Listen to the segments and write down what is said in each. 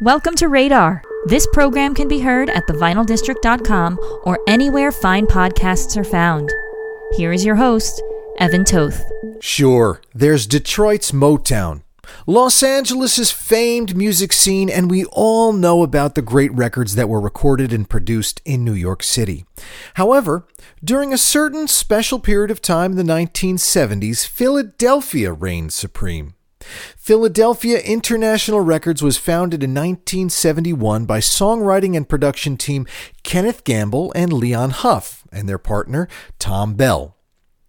Welcome to Radar. This program can be heard at thevinyldistrict.com or anywhere fine podcasts are found. Here is your host, Evan Toth. Sure, there's Detroit's Motown, Los Angeles' famed music scene, and we all know about the great records that were recorded and produced in New York City. However, during a certain special period of time in the 1970s, Philadelphia reigned supreme. Philadelphia International Records was founded in 1971 by songwriting and production team Kenneth Gamble and Leon Huff and their partner Thom Bell.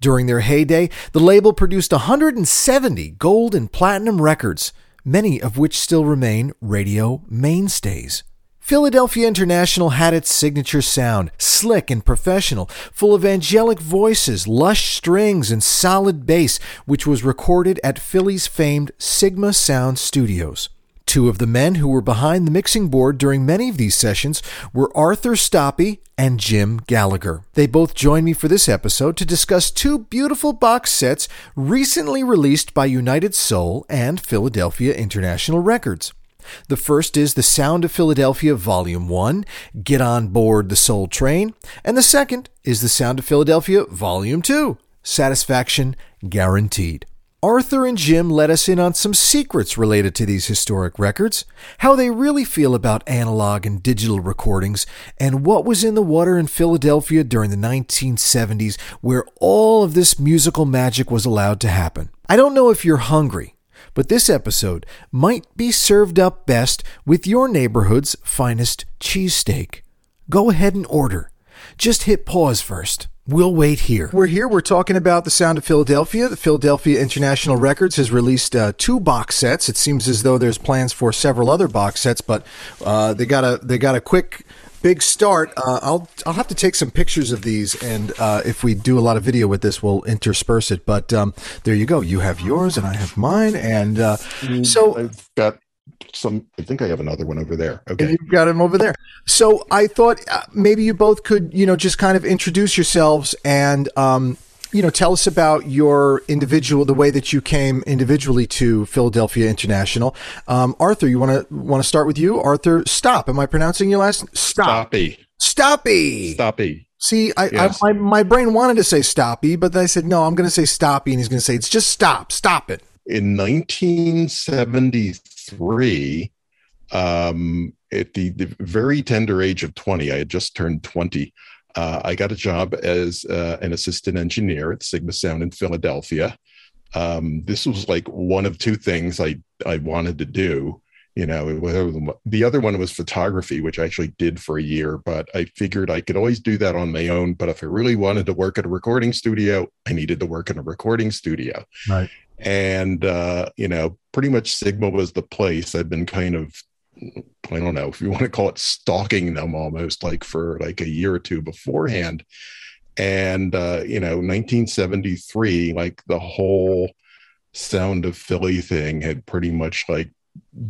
During their heyday, the label produced 170 gold and platinum records, many of which still remain radio mainstays. Philadelphia International had its signature sound, slick and professional, full of angelic voices, lush strings, and solid bass, which was recorded at Philly's famed Sigma Sound Studios. Two of the men who were behind the mixing board during many of these sessions were Arthur Stoppe and Jim Gallagher. They both joined me for this episode to discuss two beautiful box sets recently released by United Soul and Philadelphia International Records. The first is The Sound of Philadelphia Volume 1, Get on Board the Soul Train, and the second is The Sound of Philadelphia Volume 2, Satisfaction Guaranteed. Arthur and Jim let us in on some secrets related to these historic records, how they really feel about analog and digital recordings, and what was in the water in Philadelphia during the 1970s where all of this musical magic was allowed to happen. I don't know if you're hungry, but this episode might be served up best with your neighborhood's finest cheesesteak. Go ahead and order. Just hit pause first. We'll wait here. We're here. We're talking about the sound of Philadelphia. The Philadelphia International Records has released uh, two box sets. It seems as though there's plans for several other box sets, but uh, they got a they got a quick big start. Uh, I'll I'll have to take some pictures of these, and uh, if we do a lot of video with this, we'll intersperse it. But um, there you go. You have yours, and I have mine, and uh, so I've got some. I think I have another one over there. Okay, you've got him over there. So I thought uh, maybe you both could, you know, just kind of introduce yourselves and. Um, you know, tell us about your individual, the way that you came individually to Philadelphia International. Um, Arthur, you want to want to start with you, Arthur. Stop. Am I pronouncing your last? Stop. Stoppy. Stoppy. Stoppy. See, I, Yes. I, my, my brain wanted to say stoppy, but then I said, no, I'm going to say stoppy. And he's going to say, it's just stop, stop it. In 1973, um, at the, the very tender age of 20, I had just turned 20. Uh, I got a job as uh, an assistant engineer at Sigma Sound in Philadelphia. Um, this was like one of two things I, I wanted to do. You know, it was- the other one was photography, which I actually did for a year, but I figured I could always do that on my own. But if I really wanted to work at a recording studio, I needed to work in a recording studio Right. and uh, you know, pretty much Sigma was the place. I've been kind of, I don't know if you want to call it stalking them almost like for like a year or two beforehand. And uh, you know, 1973, like the whole sound of Philly thing had pretty much like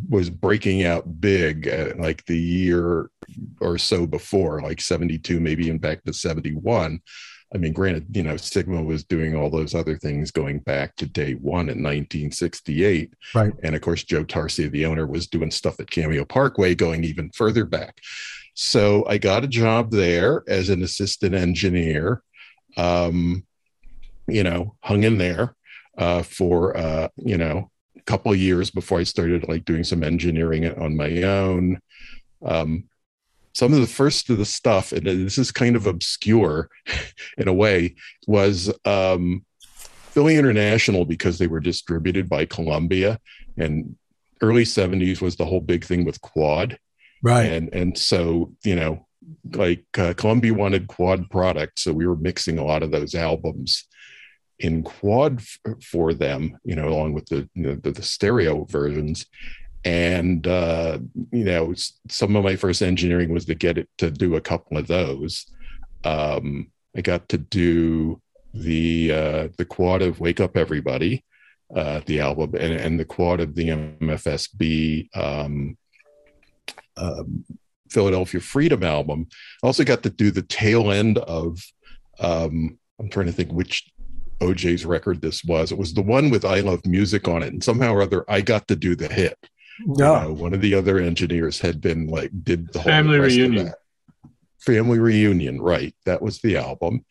was breaking out big at like the year or so before, like 72, maybe even back to 71. I mean, granted, you know, Sigma was doing all those other things going back to day one in 1968. Right. And of course, Joe Tarsia, the owner, was doing stuff at Cameo Parkway going even further back. So I got a job there as an assistant engineer. Um, you know, hung in there uh, for, uh, you know, a couple of years before I started like doing some engineering on my own. Um, some of the first of the stuff, and this is kind of obscure in a way, was um, Philly International because they were distributed by Columbia, and early '70s was the whole big thing with Quad, Right. and and so you know, like uh, Columbia wanted Quad product, so we were mixing a lot of those albums in Quad f- for them, you know, along with the you know, the, the stereo versions and uh, you know some of my first engineering was to get it to do a couple of those um, i got to do the uh, the quad of wake up everybody uh, the album and, and the quad of the mfsb um, um, philadelphia freedom album i also got to do the tail end of um, i'm trying to think which OJ's record this was. It was the one with I Love Music on it. And somehow or other, I got to do the hit. No. You know, one of the other engineers had been like did the whole family reunion. Family reunion, right? That was the album.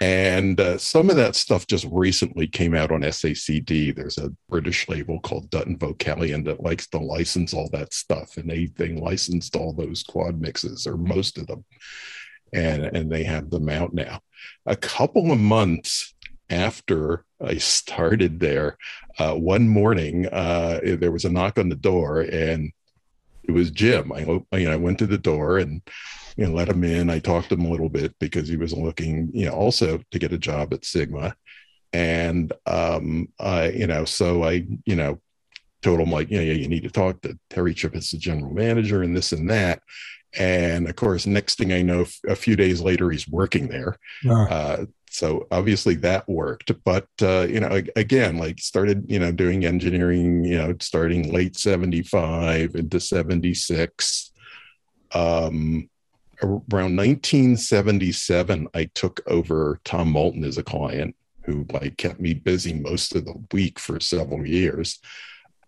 And uh, some of that stuff just recently came out on SACD. There's a British label called Dutton Vocalion that likes to license all that stuff, and they they licensed all those quad mixes or most of them, and and they have them out now. A couple of months after I started there, uh, one morning uh, there was a knock on the door, and it was Jim. I you know I went to the door and you know, let him in. I talked to him a little bit because he was looking, you know, also to get a job at Sigma. And, um, I, you know, so I, you know, told him like, you know, you need to talk to Terry Chipetz, the general manager and this and that. And of course, next thing I know, a few days later, he's working there. Uh, so obviously that worked but uh, you know again like started you know doing engineering you know starting late 75 into 76 um around 1977, I took over Tom Moulton as a client who like kept me busy most of the week for several years.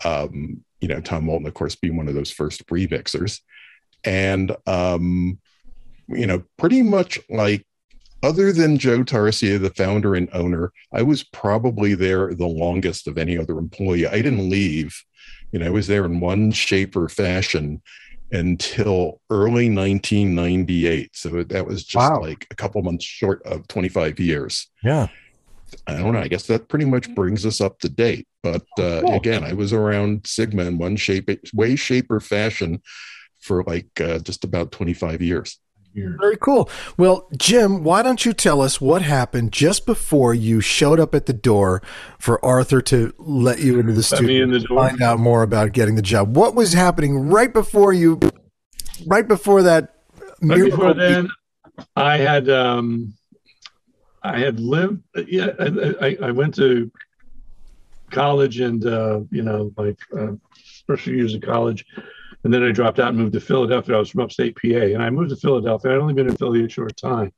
Um, you know, Tom Moulton, of course, being one of those first remixers. And, um, you know, pretty much like other than Joe Tarsia, the founder and owner, I was probably there the longest of any other employee. I didn't leave. You know, I was there in one shape or fashion until early 1998. So that was just wow. like a couple months short of 25 years. Yeah. I don't know. I guess that pretty much brings us up to date. But uh, cool. again, I was around Sigma in one shape, way, shape, or fashion for like uh, just about 25 years. Very cool. Well, Jim, why don't you tell us what happened just before you showed up at the door for Arthur to let you into the studio in the find out more about getting the job? What was happening right before you, right before that? Right before then, I had um, I had lived. Yeah, I, I, went to college and uh, you know, like uh, first few years of college and then I dropped out and moved to Philadelphia. I was from upstate PA, and I moved to Philadelphia. I'd only been in Philly a short time.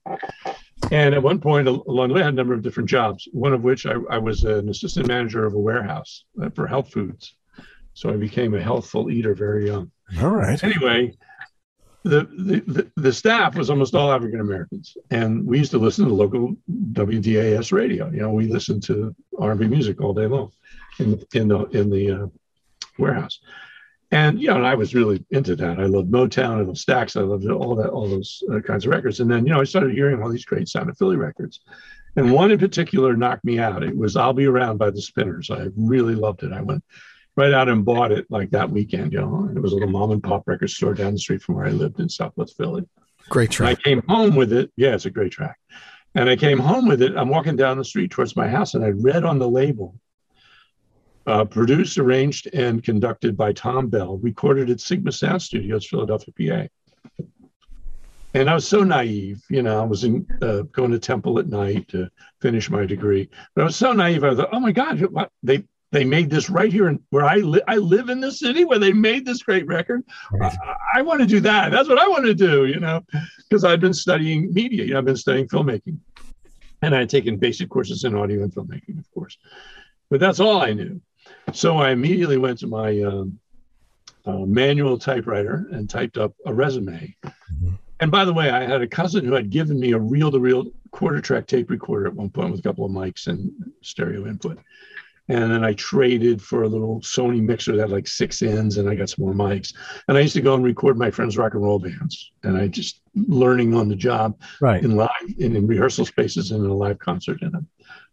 And at one point along the way, I had a number of different jobs, one of which I, I was an assistant manager of a warehouse uh, for health foods. So I became a healthful eater very young. All right. Anyway, the, the, the staff was almost all African Americans, and we used to listen to local WDAS radio. You know, we listened to R&B music all day long in in the in the uh, warehouse. And you know, and I was really into that. I loved Motown, I loved Stax, I loved all that, all those uh, kinds of records. And then you know, I started hearing all these great Sound of Philly records, and one in particular knocked me out. It was "I'll Be Around" by the Spinners. I really loved it. I went right out and bought it like that weekend. You know, and it was a little mom and pop record store down the street from where I lived in Southwest Philly. Great track. And I came home with it. Yeah, it's a great track. And I came home with it. I'm walking down the street towards my house, and I read on the label uh, produced, arranged, and conducted by Thom Bell, recorded at Sigma Sound Studios, Philadelphia, PA. And I was so naive, you know, I was in, uh, going to Temple at night to finish my degree. But I was so naive. I thought, oh my God, what? they they made this right here in, where I live. I live in the city where they made this great record. I, I want to do that. That's what I want to do, you know, because I've been studying media. You know, I've been studying filmmaking, and I had taken basic courses in audio and filmmaking, of course. But that's all I knew. So I immediately went to my um, uh, manual typewriter and typed up a resume. Mm-hmm. And by the way, I had a cousin who had given me a reel to reel quarter track tape recorder at one point with a couple of mics and stereo input. And then I traded for a little Sony mixer that had like six ends, and I got some more mics. And I used to go and record my friends' rock and roll bands. And I just learning on the job, right, in live in, in rehearsal spaces and in a live concert in a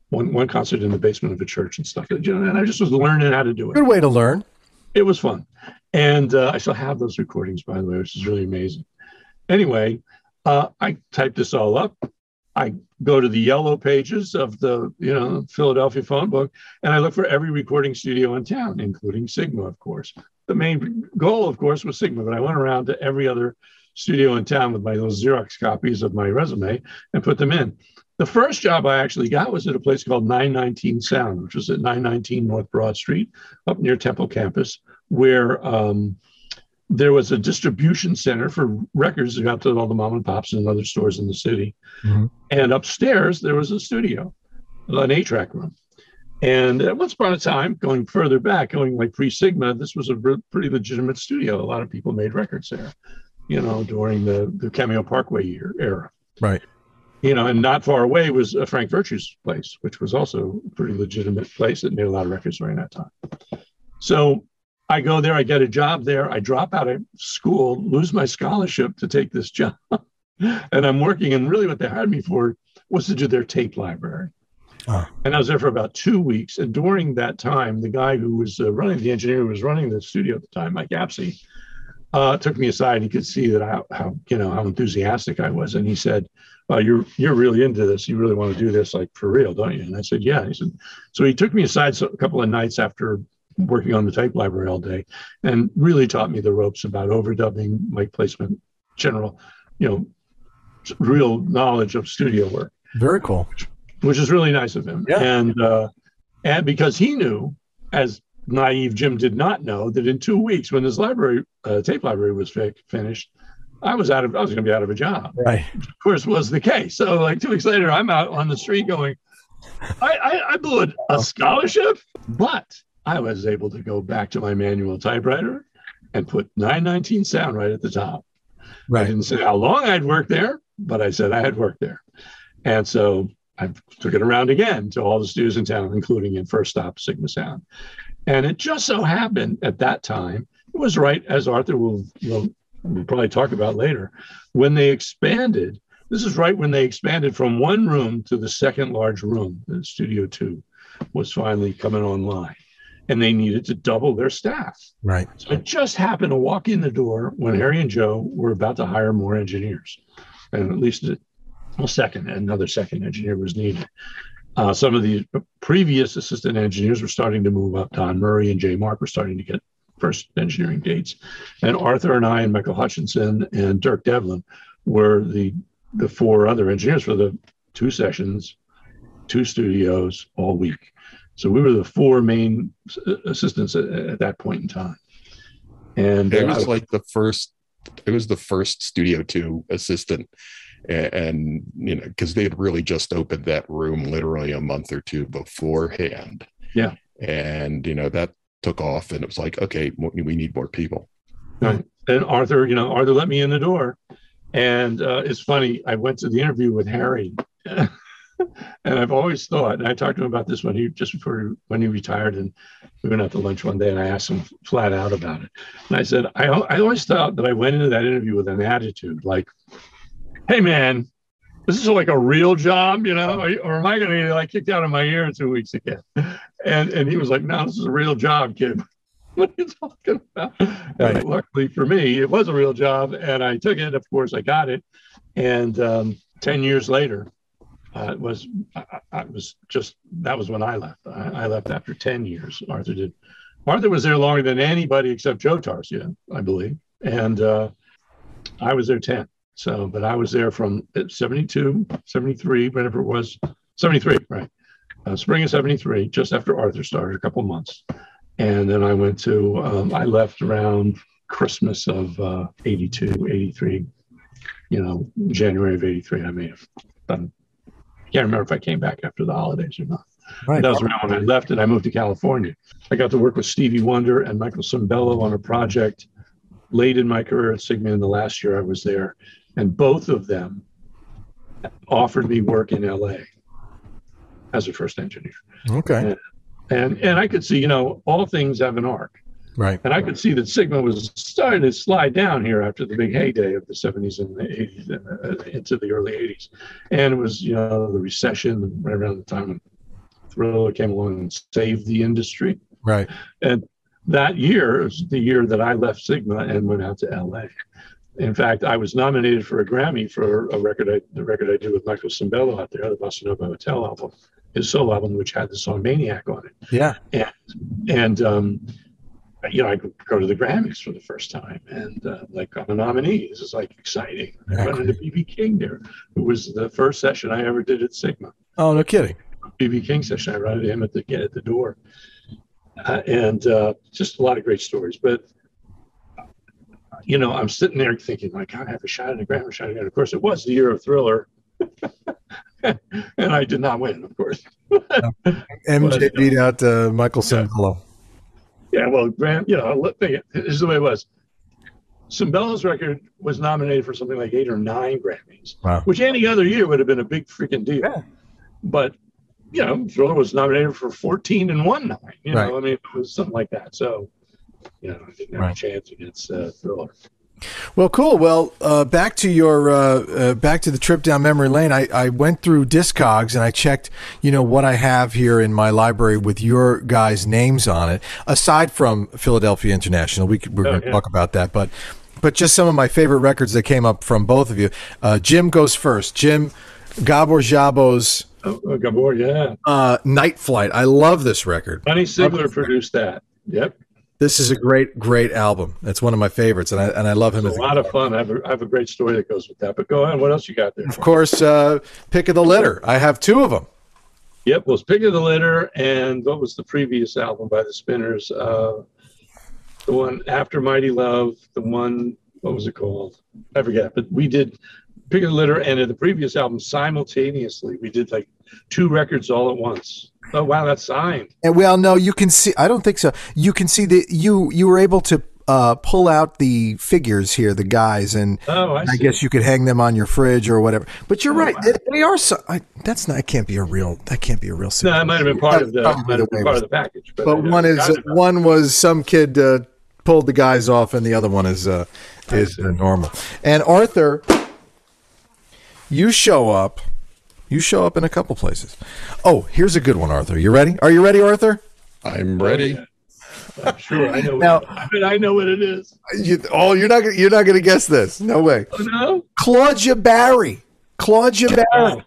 one one concert in the basement of a church and stuff. You know, and I just was learning how to do it. Good way to learn. It was fun, and uh, I still have those recordings, by the way, which is really amazing. Anyway, uh, I typed this all up. I go to the yellow pages of the you know Philadelphia phone book, and I look for every recording studio in town, including Sigma, of course. The main goal, of course, was Sigma, but I went around to every other studio in town with my little Xerox copies of my resume and put them in. The first job I actually got was at a place called 919 Sound, which was at 919 North Broad Street, up near Temple campus, where um, there was a distribution center for records that got to all the mom and pops and other stores in the city. Mm-hmm. And upstairs, there was a studio, an A track room. And at once upon a time, going further back, going like pre Sigma, this was a pretty legitimate studio. A lot of people made records there, you know, during the, the Cameo Parkway year era. Right. You know, and not far away was uh, Frank Virtue's place, which was also a pretty legitimate place that made a lot of records during that time. So I go there, I get a job there, I drop out of school, lose my scholarship to take this job. and I'm working, and really what they hired me for was to do their tape library. Uh. And I was there for about two weeks. And during that time, the guy who was uh, running the engineer who was running the studio at the time, Mike Apsey, uh, took me aside. He could see that I, how you know how enthusiastic I was, and he said, well, "You're you're really into this. You really want to do this like for real, don't you?" And I said, "Yeah." He said, so he took me aside a couple of nights after working on the tape library all day, and really taught me the ropes about overdubbing, mic placement, general, you know, real knowledge of studio work. Very cool. Which is really nice of him. Yeah. And uh, and because he knew, as naive Jim did not know, that in two weeks, when this library uh, tape library was fi- finished, I was out of I was going to be out of a job. Right. Of course, was the case. So like two weeks later, I'm out on the street going, I I, I blew a, a scholarship, but I was able to go back to my manual typewriter and put 919 sound right at the top. Right. I didn't say how long I'd worked there, but I said I had worked there. And so I took it around again to all the studios in town, including in First Stop Sigma Sound. And it just so happened at that time, it was right as Arthur will, will, will probably talk about later, when they expanded. This is right when they expanded from one room to the second large room, Studio Two was finally coming online and they needed to double their staff. Right. So it just happened to walk in the door when Harry and Joe were about to hire more engineers, and at least a, a second, another second engineer was needed. Uh, some of the previous assistant engineers were starting to move up. Don Murray and Jay Mark were starting to get first engineering dates, and Arthur and I and Michael Hutchinson and Dirk Devlin were the the four other engineers for the two sessions, two studios all week. So we were the four main assistants at, at that point in time. And it was uh, like the first, it was the first Studio Two assistant. And, and you know, because they had really just opened that room literally a month or two beforehand. Yeah. And, you know, that took off and it was like, okay, we need more people. Right. And Arthur, you know, Arthur let me in the door. And uh, it's funny, I went to the interview with Harry. and I've always thought, and I talked to him about this when he just before when he retired, and we went out to lunch one day, and I asked him flat out about it. And I said, I, I always thought that I went into that interview with an attitude like, "Hey, man, this is like a real job, you know, or, am I going to get like kicked out of my ear in two weeks again?" And and he was like, "No, this is a real job, kid." what are you talking about? Right. luckily for me, it was a real job, and I took it. Of course, I got it, and um, ten years later uh, it was I, I, was just that was when I left. I, I, left after ten years. Arthur did. Arthur was there longer than anybody except Joe Tarsia, I believe, and uh, I was there ten. So, but I was there from 72, 73, whenever it was, 73, right? Uh, spring of 73, just after Arthur started, a couple months. And then I went to, um, I left around Christmas of uh, 82, 83, you know, January of 83, I may have done can't remember if I came back after the holidays or not. Right. That was around when I left and I moved to California. I got to work with Stevie Wonder and Michael Sembello on a project late in my career at Sigma in the last year I was there. And both of them offered me work in LA as a first engineer. Okay. And, and, and I could see, you know, all things have an arc. Right. And I could see that Sigma was starting to slide down here after the big heyday of the 70s and the 80s and uh, into the early 80s. And it was, you know, the recession right around the time when Thriller came along and saved the industry. Right. And that year was the year that I left Sigma and went out to LA. In fact, I was nominated for a Grammy for a record, I, the record I did with Michael Sembello out there, the Bossa Nova Hotel album, his solo album, which had the song Maniac on it. Yeah. And, and um, you know, I go to the Grammys for the first time and uh, like I'm a nominee. This is like exciting. I run into BB King there, who was the first session I ever did at Sigma. Oh, no kidding. BB King session. I ran into him at the at the door, uh, and uh, just a lot of great stories. But you know, I'm sitting there thinking like, I have a shot at a Grammy, shot at And of course, it was the year of Thriller, and I did not win, of course. MJ beat out uh, Michael Sembello. Yeah, well, Grant, you know, let me, this is the way it was. Sembello's record was nominated for something like eight or nine Grammys, Wow. which any other year would have been a big freaking deal. Yeah. But, you know, Thriller was nominated for 14 and one nine. You know, I mean, it was something like that. So, you know, I didn't have Right. a chance against uh, Thriller. Well, cool. Well, uh, back to your uh, uh, back to the trip down memory lane. I, I went through Discogs and I checked, you know, what I have here in my library with your guys' names on it. Aside from Philadelphia International, we could, we're Oh, going to yeah. talk about that, but but just some of my favorite records that came up from both of you. Uh, Jim goes first. Jim Gabor Szabo's Oh, oh, Gabor, yeah. uh, Night Flight. I love this record. Bunny Sigler produced that. Yep. This is a great, great album. It's one of my favorites, and I and I love him. It's a lot of fun. I have a, I have a great story that goes with that. But go on. What else you got there? Of course, uh, pick of the litter. I have two of them. Yep, was Pick of the Litter, and what was the previous album by the Spinners? Uh, the one after Mighty Love, the one what was it called? I forget. But we did Pick of the Litter and the previous album simultaneously. We did like two records all at once. Oh wow, that's signed. And well, no, you can see. I don't think so. You can see that you you were able to uh, pull out the figures here, the guys, and Oh, I, I guess you could hang them on your fridge or whatever. But you're Oh, right; wow. they, they are. So, I, that's not. That can't be a real. That can't be a real. no, situation. that might have been part of the might have been part of the package. But, But one is one was some kid uh, pulled the guys off, and the other one is uh, is uh, normal. And Arthur, you show up. You show up in a couple places. Oh, here's a good one, Arthur. You ready? Are you ready, Arthur? I'm ready. Oh, I'm sure I know. Now- what, I mean, I know what it is. You, oh, you're not. gonna- You're not going to guess this. No way. Oh no. Claudja Barry. Claudja Barry.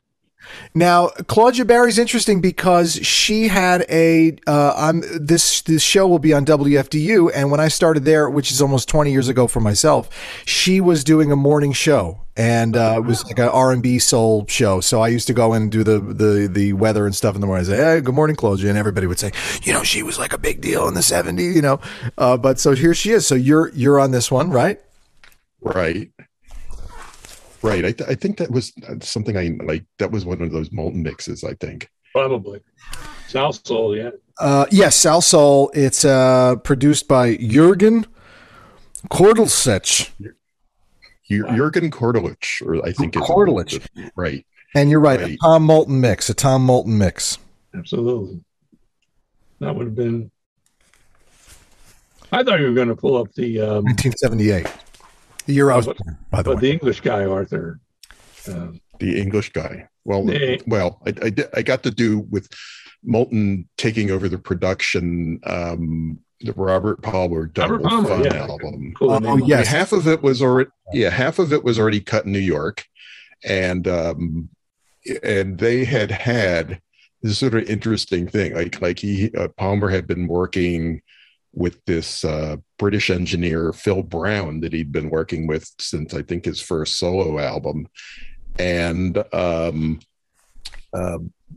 Now, Claudja Barry's interesting because she had a. Uh, I'm this this show will be on WFDU, and when I started there, which is almost 20 years ago for myself, she was doing a morning show, and uh, it was like an R&B soul show. So I used to go in and do the the the weather and stuff in the morning. I say, "Hey, good morning, Claudia," and everybody would say, "You know, she was like a big deal in the 70s," you know. Uh, but so here she is. So you're you're on this one, right? Right. Right. I, th- I think that was something I like. That was one of those Moulton mixes. I think. Probably. Salsoul, yeah. Uh, yes, Salsoul. It's uh, produced by Jurgen Korduletsch. Jur- Jurgen Kordelich, or I think it's Kordelich. Right. And you're right, a Right. Tom Moulton mix, a Tom Moulton mix. Absolutely. That would have been. I thought you were going to pull up the, um, 1978. The year I was But- born, by the but way. the English guy, Arthur. Um, The English guy. Well, Yeah. well, I, I, I got to do with Moulton taking over the production. Um, the Robert Palmer Double Robert Palmer, Fun yeah. album. cool Oh, name. yes. half of it was already yeah half of it was already cut in new york and um and they had had this sort of interesting thing like like he uh, palmer had been working with this uh british engineer phil brown that he'd been working with since i think his first solo album and um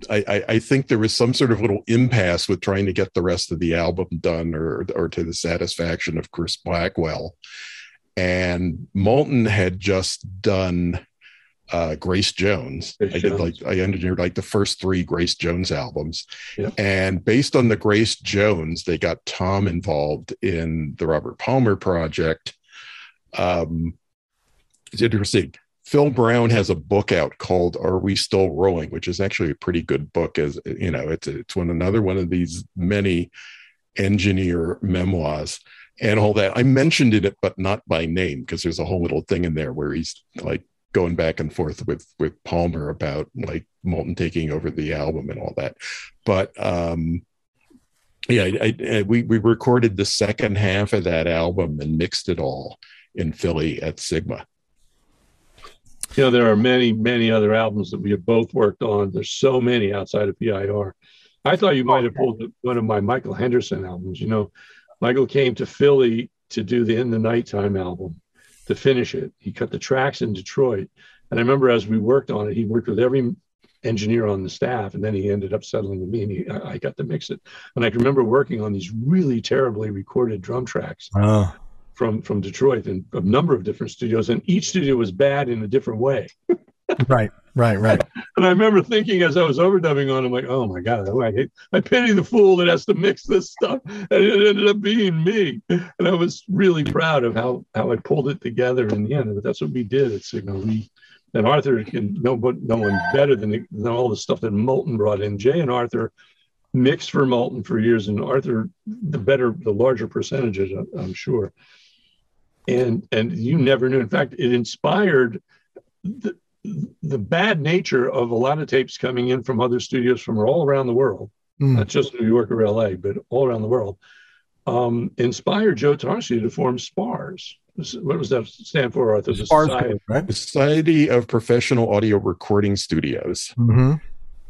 I, I, I think there was some sort of little impasse with trying to get the rest of the album done or or to the satisfaction of Chris Blackwell. And Moulton had just done uh, Grace Jones. Grace I did Jones. like I engineered like the first three Grace Jones albums. Yeah. And based on the Grace Jones, they got Tom involved in the Robert Palmer project. Um, it's interesting. Phil Brown has a book out called "Are We Still Rolling," which is actually a pretty good book. As you know, it's it's one another one of these many engineer memoirs and all that. I mentioned it, but not by name, because there's a whole little thing in there where he's like going back and forth with with Palmer about like Moulton taking over the album and all that. But um, yeah, I, I, we we recorded the second half of that album and mixed it all in Philly at Sigma. You know, there are many, many other albums that we have both worked on. There's so many outside of PIR. I thought you might have pulled one of my Michael Henderson albums. You know, Michael came to Philly to do the In the Nighttime album to finish it. He cut the tracks in Detroit. And I remember as we worked on it, he worked with every engineer on the staff, and then he ended up settling with me, and he, I I got to mix it. And I can remember working on these really terribly recorded drum tracks Oh, from from Detroit and a number of different studios, and each studio was bad in a different way. Right, right, right. And I remember thinking as I was overdubbing on, I'm like, oh my god, oh, I hate, I pity the fool that has to mix this stuff, and it ended up being me. And I was really proud of how how I pulled it together in the end. But that's what we did at Sigma. We and Arthur can no but no one better than, than all the stuff that Moulton brought in. Jay and Arthur mixed for Moulton for years, and Arthur the better, the larger percentages, I'm sure. And and you never knew. In fact, it inspired the, the bad nature of a lot of tapes coming in from other studios from all around the world, mm. not just New York or LA, but all around the world, um, inspired Joe Tarsia to form SPARS. What was that stand for, Arthur? The SPARS, Society. Right? Society of Professional Audio Recording Studios. Mm-hmm.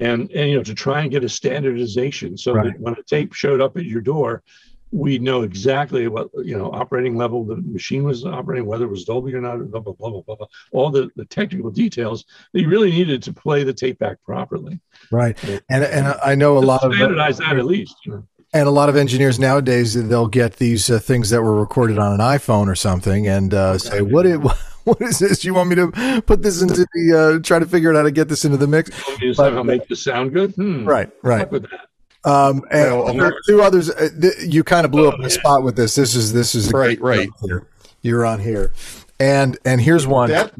And, and you know to try and get a standardization so right. that when a tape showed up at your door, we know exactly what you know operating level the machine was operating, whether it was Dolby or not, blah blah blah blah blah. blah. All the, the technical details that you really needed to play the tape back properly. Right, and and I know a lot of standardize that at least. You know. And a lot of engineers nowadays they'll get these uh, things that were recorded on an iPhone or something and uh, say, "What it." What is this? You want me to put this into the uh, try to figure out how to get this into the mix? Somehow make this sound good? Hmm. Right, right. Um, and well, two others. Uh, th- you kind of blew up my spot with this. This is this is right, right. Here. You're on here, and and here's one. That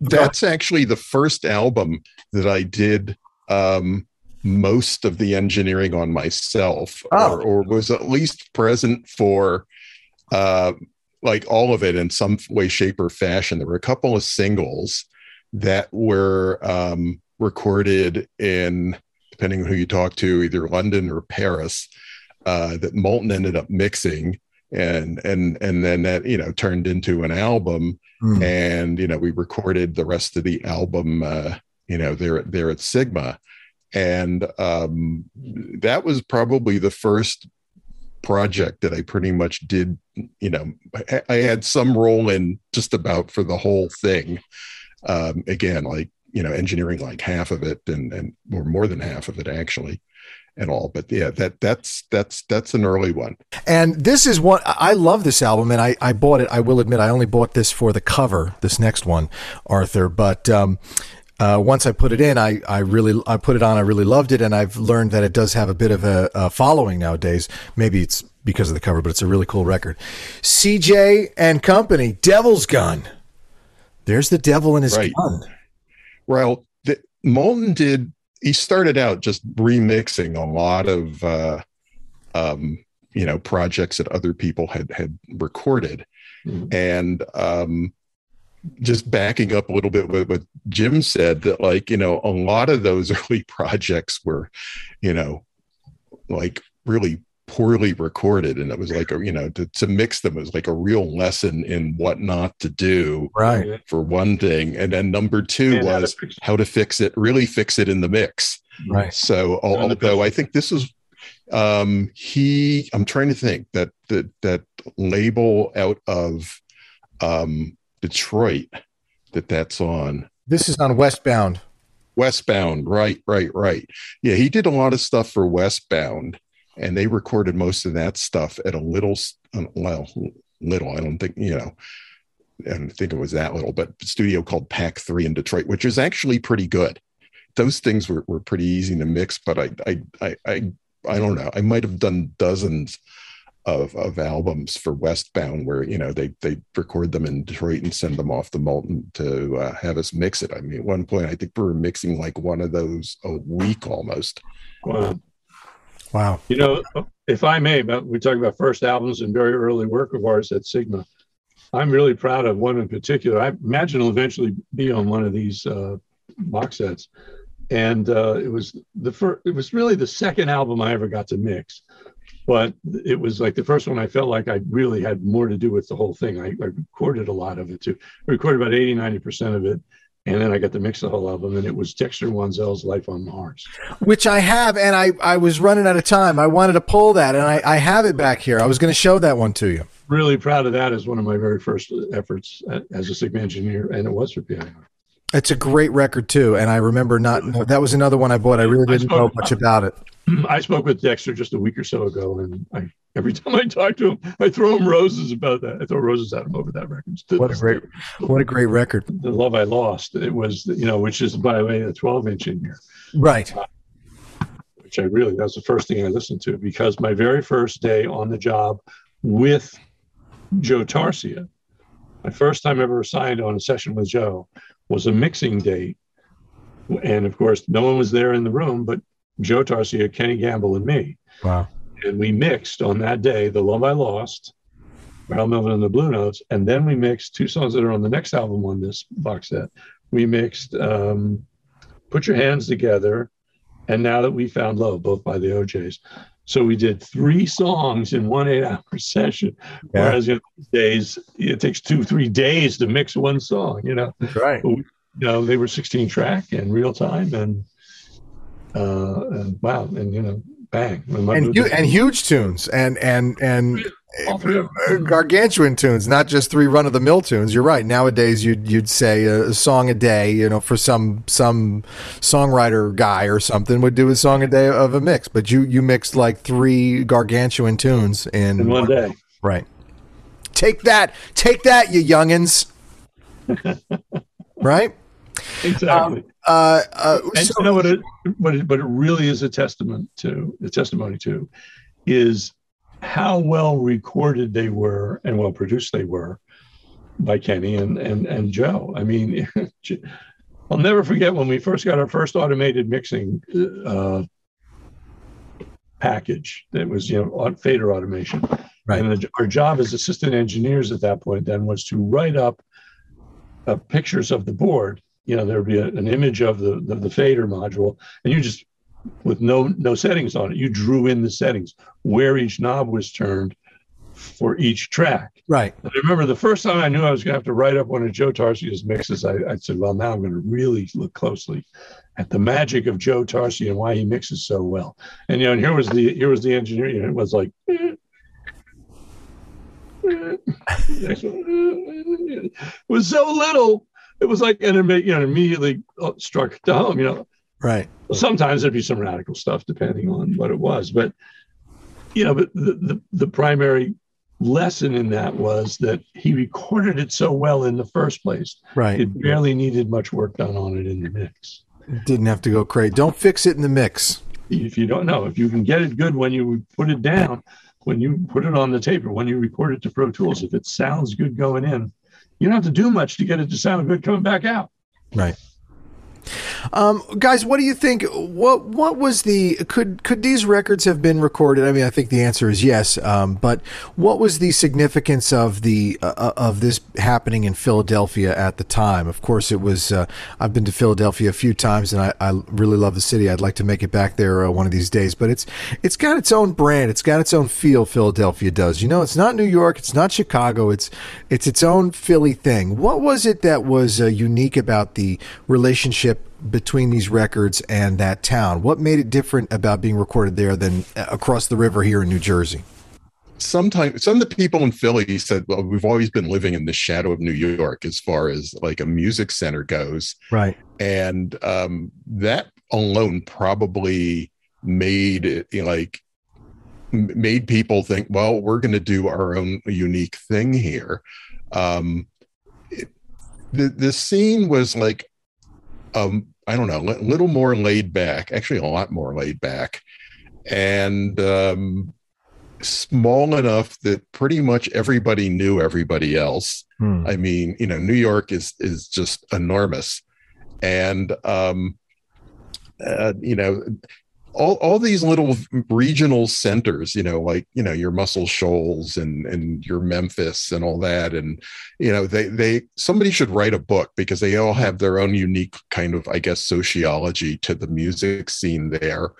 that's actually the first album that I did um, most of the engineering on myself, oh. or, or was at least present for uh, like all of it in some way, shape, or fashion. There were a couple of singles that were um, recorded in depending on who you talk to, either London or Paris, uh, that Moulton ended up mixing, and and and then that you know turned into an album, mm. and you know we recorded the rest of the album, uh, you know there there at Sigma, and um, that was probably the first project that I pretty much did. You know, I, I had some role in just about for the whole thing. Um, again, like you know engineering like half of it and and or more than half of it actually at all but yeah that that's that's that's an early one and this is what i love this album and i i bought it i will admit i only bought this for the cover this next one arthur but um uh, once I put it in, I, I really I put it on. I really loved it, and I've learned that it does have a bit of a, a following nowadays. Maybe it's because of the cover, but it's a really cool record. CJ and Company, Devil's Gun. There's the devil in his right. gun. Well, the, Moulton did. He started out just remixing a lot of, uh, um, you know, projects that other people had had recorded, mm-hmm. and um, just backing up a little bit with what Jim said that, like, you know, a lot of those early projects were, you know, like really poorly recorded and it was like a you know to, to mix them was like a real lesson in what not to do right. For one thing and then number two and was how to, how to fix it really fix it in the mix. Right. So although i think this is um he i'm trying to think that that that label out of um detroit that that's on. This is on westbound. Westbound right right right. Yeah he did a lot of stuff for westbound and they recorded most of that stuff at a little uh, well little i don't think you know i don't think it was that little but studio called Pac 3 in detroit which is actually pretty good those things were, were pretty easy to mix but I, I i i i don't know i might have done dozens of, of albums for Westbound, where you know they they record them in Detroit and send them off to Moulton to uh, have us mix it. I mean, at one point I think we were mixing like one of those a week almost. Wow. Wow. You know, if I may, but we talk about first albums and very early work of ours at Sigma. I'm really proud of one in particular. I imagine it'll eventually be on one of these uh, box sets. And uh, it was the first. It was really the second album I ever got to mix, but it was like the first one. I felt like I really had more to do with the whole thing. I, I recorded a lot of it too. I recorded about 80, 90 percent of it, and then I got to mix the whole album, and it was Dexter Wansel's "Life on Mars," which I have, and I I was running out of time. I wanted to pull that, and I I have it back here. I was going to show that one to you. Really proud of that as one of my very first efforts uh, as a Sigma engineer, and it was for PIR. It's a great record too, and I remember not. That was another one I bought. I really didn't know much about it. I spoke with Dexter just a week or so ago, and I every time I talk to him, I throw him roses about that. I throw roses at him over that record. What a great, what a great record. The love I lost. It was, you know, which is by the way a 12 inch in here, right? Uh, which I really that's the first thing I listened to because my very first day on the job with Joe Tarsia, my first time ever signed on a session with Joe was a mixing date, and of course no one was there in the room but Joe Tarsia, Kenny Gamble, and me. Wow. And we mixed on that day The Love I Lost, Harold Melvin and the Blue Notes. And then we mixed two songs that are on the next album on this box set. We mixed um, Put Your Hands Together and Now That We Found Love, both by the OJs. So we did three songs in one eight hour session. Yeah. Whereas in days, it takes two, three days to mix one song, you know. That's right. You know, they were 16 track and real time. And uh, and wow, and you know, bang, and, hu- and huge tunes, and and and gargantuan tunes, not just three run of the mill tunes. You're right. Nowadays, you'd you'd say a, song a day. You know, for some some songwriter guy or something would do a song a day of a mix, but you you mixed like three gargantuan tunes in, in one day. Right. Take that, take that, you youngins. right. Exactly. Um, uh, uh, and so, you know what it, what it, but it really is a testament to the testimony to is how well recorded they were and well produced they were by Kenny and and and Joe. I mean, I'll never forget when we first got our first automated mixing uh, package. That was you know fader automation, right. and the, our job as assistant engineers at that point then was to write up uh, pictures of the board you know, there would be a, an image of the, the, the fader module, and you just with no no settings on it, you drew in the settings where each knob was turned for each track. Right. And I remember the first time I knew I was going to have to write up one of Joe Tarsia's mixes, I, I said, well, now I'm going to really look closely at the magic of Joe Tarsia and why he mixes so well. And you know, and here was the here was the engineer. and it was like. it was so little it was like, and it, you know, immediately uh, struck to home, you know. Right. Sometimes there'd be some radical stuff depending on what it was, but you know, but the, the, the primary lesson in that was that he recorded it so well in the first place. Right. It barely needed much work done on it in the mix. Didn't have to go crazy. Don't fix it in the mix. If you don't know, if you can get it good when you put it down, when you put it on the tape or when you record it to Pro Tools, if it sounds good going in, you don't have to do much to get it to sound good coming back out. Right. Um, guys, what do you think? What what was the could could these records have been recorded? I mean, I think the answer is yes. Um, but what was the significance of the uh, of this happening in Philadelphia at the time? Of course, it was. Uh, I've been to Philadelphia a few times, and I, I, really love the city. I'd like to make it back there uh, one of these days. But it's it's got its own brand. It's got its own feel. Philadelphia does. You know, it's not New York. It's not Chicago. It's it's its own Philly thing. What was it that was uh, unique about the relationship? Between these records and that town? What made it different about being recorded there than across the river here in New Jersey? Sometimes some of the people in Philly said, "Well, we've always been living in the shadow of New York as far as like a music center goes." Right, and um, that alone probably made it you know, like made people think, "Well, we're going to do our own unique thing here." Um, it, the the scene was like um, I don't know, a little more laid back, actually a lot more laid back, and um, small enough that pretty much everybody knew everybody else. Hmm. I mean, you know, New York is is just enormous, and um, uh, you know, all, all these little regional centers, you know, like, you know, your Muscle Shoals and, and your Memphis and all that. And, you know, they, they, somebody should write a book because they all have their own unique kind of, I guess, sociology to the music scene there.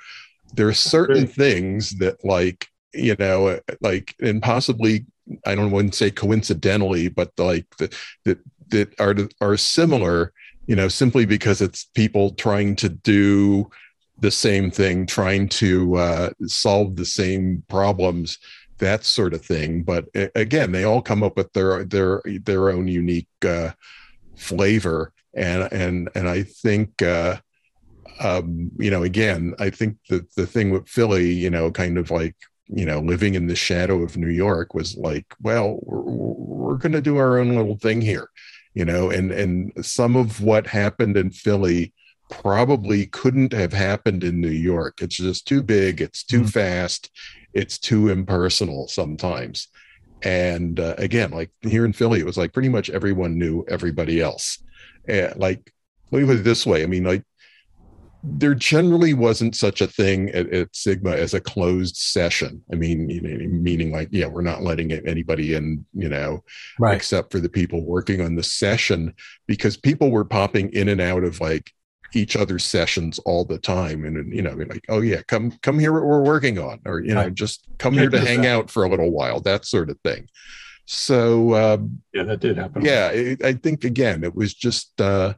There are certain things that like, you know, like, and possibly, I don't want to say coincidentally, but like that, that, that are, are similar, you know, simply because it's people trying to do, the same thing, trying to uh, solve the same problems, that sort of thing. But again, they all come up with their their their own unique uh, flavor, and and and I think uh, um, you know, again, I think that the thing with Philly, you know, kind of like you know, living in the shadow of New York was like, well, we're, we're going to do our own little thing here, you know, and and some of what happened in Philly probably couldn't have happened in New York. It's just too big, it's too mm-hmm. fast, it's too impersonal sometimes. And uh, again, like here in Philly, it was like pretty much everyone knew everybody else. And like, let me put it this way: I mean, like there generally wasn't such a thing at, at, Sigma as a closed session. I mean, you know, meaning like, yeah, we're not letting anybody in, you know, right. except for the people working on the session, because people were popping in and out of like each other's sessions all the time, and you know, like, oh yeah, come come here, what we're working on, or you know, right. just come here to hang out for a little while, that sort of thing. So um, yeah, that did happen. Yeah, it, I think again, it was just uh,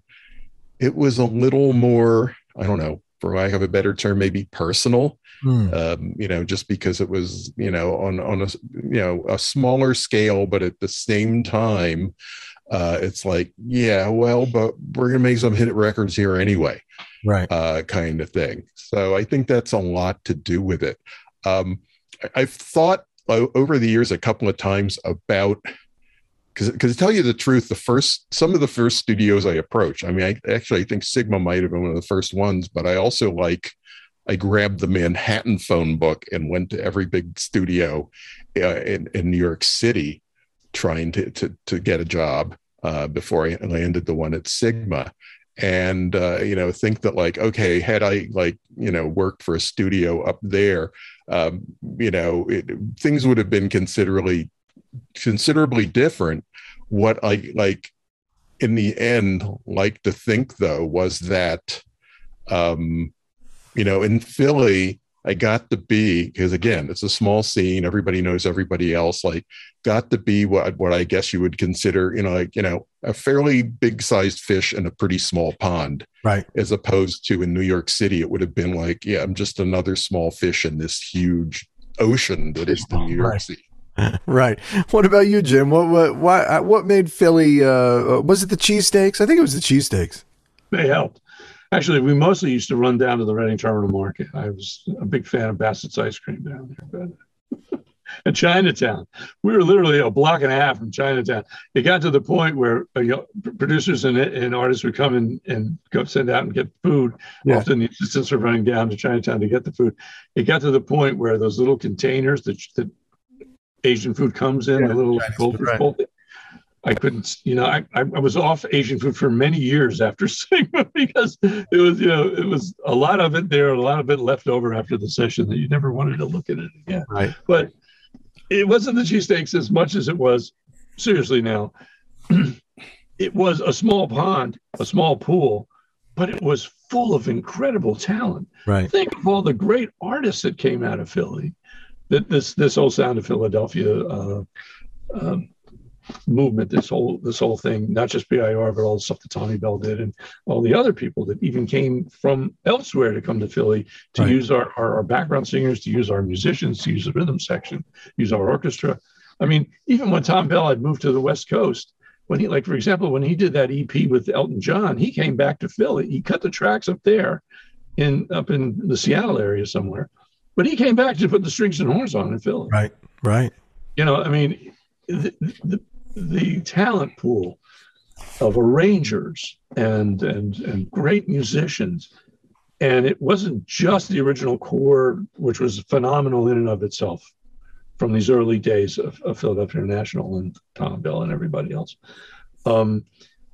it was a little more I don't know, for lack of a better term, maybe personal. Hmm. Um, you know, just because it was, you know, on on a you know a smaller scale, but at the same time, uh, it's like, yeah, well, but we're gonna make some hit records here anyway, right? Uh, kind of thing. So I think that's a lot to do with it. Um, I've thought over the years a couple of times about because because to tell you the truth, the first some of the first studios I approached, I mean, I actually I think Sigma might have been one of the first ones, but I also like I grabbed the Manhattan phone book and went to every big studio uh, in, in New York City, trying to to, to get a job uh, before I landed the one at Sigma. And uh, you know, think that like, okay, had I like you know worked for a studio up there, um, you know, it, things would have been considerably considerably different what I like in the end like to think though was that um you know in Philly I got to be because again it's a small scene everybody knows everybody else like got to be what what I guess you would consider you know like you know a fairly big sized fish in a pretty small pond right as opposed to in New York City it would have been like yeah I'm just another small fish in this huge ocean that is the New York right. City right. What about you, Jim? What what why uh, what made Philly? Uh, uh, was it the cheesesteaks? I think it was the cheesesteaks. They helped. Actually, we mostly used to run down to the Reading Terminal Market. I was a big fan of Bassett's ice cream down there. But Chinatown, we were literally a block and a half from Chinatown. It got to the point where uh, you know, producers and, and artists would come in and go send out and get food. Yeah. Often the assistants were running down to Chinatown to get the food. It got to the point where those little containers that, that Asian food comes in, yeah, a little goldfish right. I couldn't, you know, I, I was off Asian food for many years after Sigma because it was, you know, it was a lot of it there, a lot of it left over after the session that you never wanted to look at it again. Right. But it wasn't the cheesesteaks as much as it was, seriously now, it was a small pond, a small pool, but it was full of incredible talent. Right. Think of all the great artists that came out of Philly that this this whole sound of Philadelphia uh, uh, movement, this whole this whole thing, not just PIR, but all the stuff that Tommy Bell did, and all the other people that even came from elsewhere to come to Philly to right. use our, our, our background singers, to use our musicians, to use the rhythm section, use our orchestra. I mean, even when Thom Bell had moved to the West Coast, when he like for example when he did that EP with Elton John, he came back to Philly. He cut the tracks up there in up in the Seattle area somewhere but he came back to put the strings and horns on in Philly. Right, right. You know, I mean, the, the, the talent pool of arrangers and and and great musicians, and it wasn't just the original core, which was phenomenal in and of itself, from these early days of, of Philadelphia International and Thom Bell and everybody else. Um,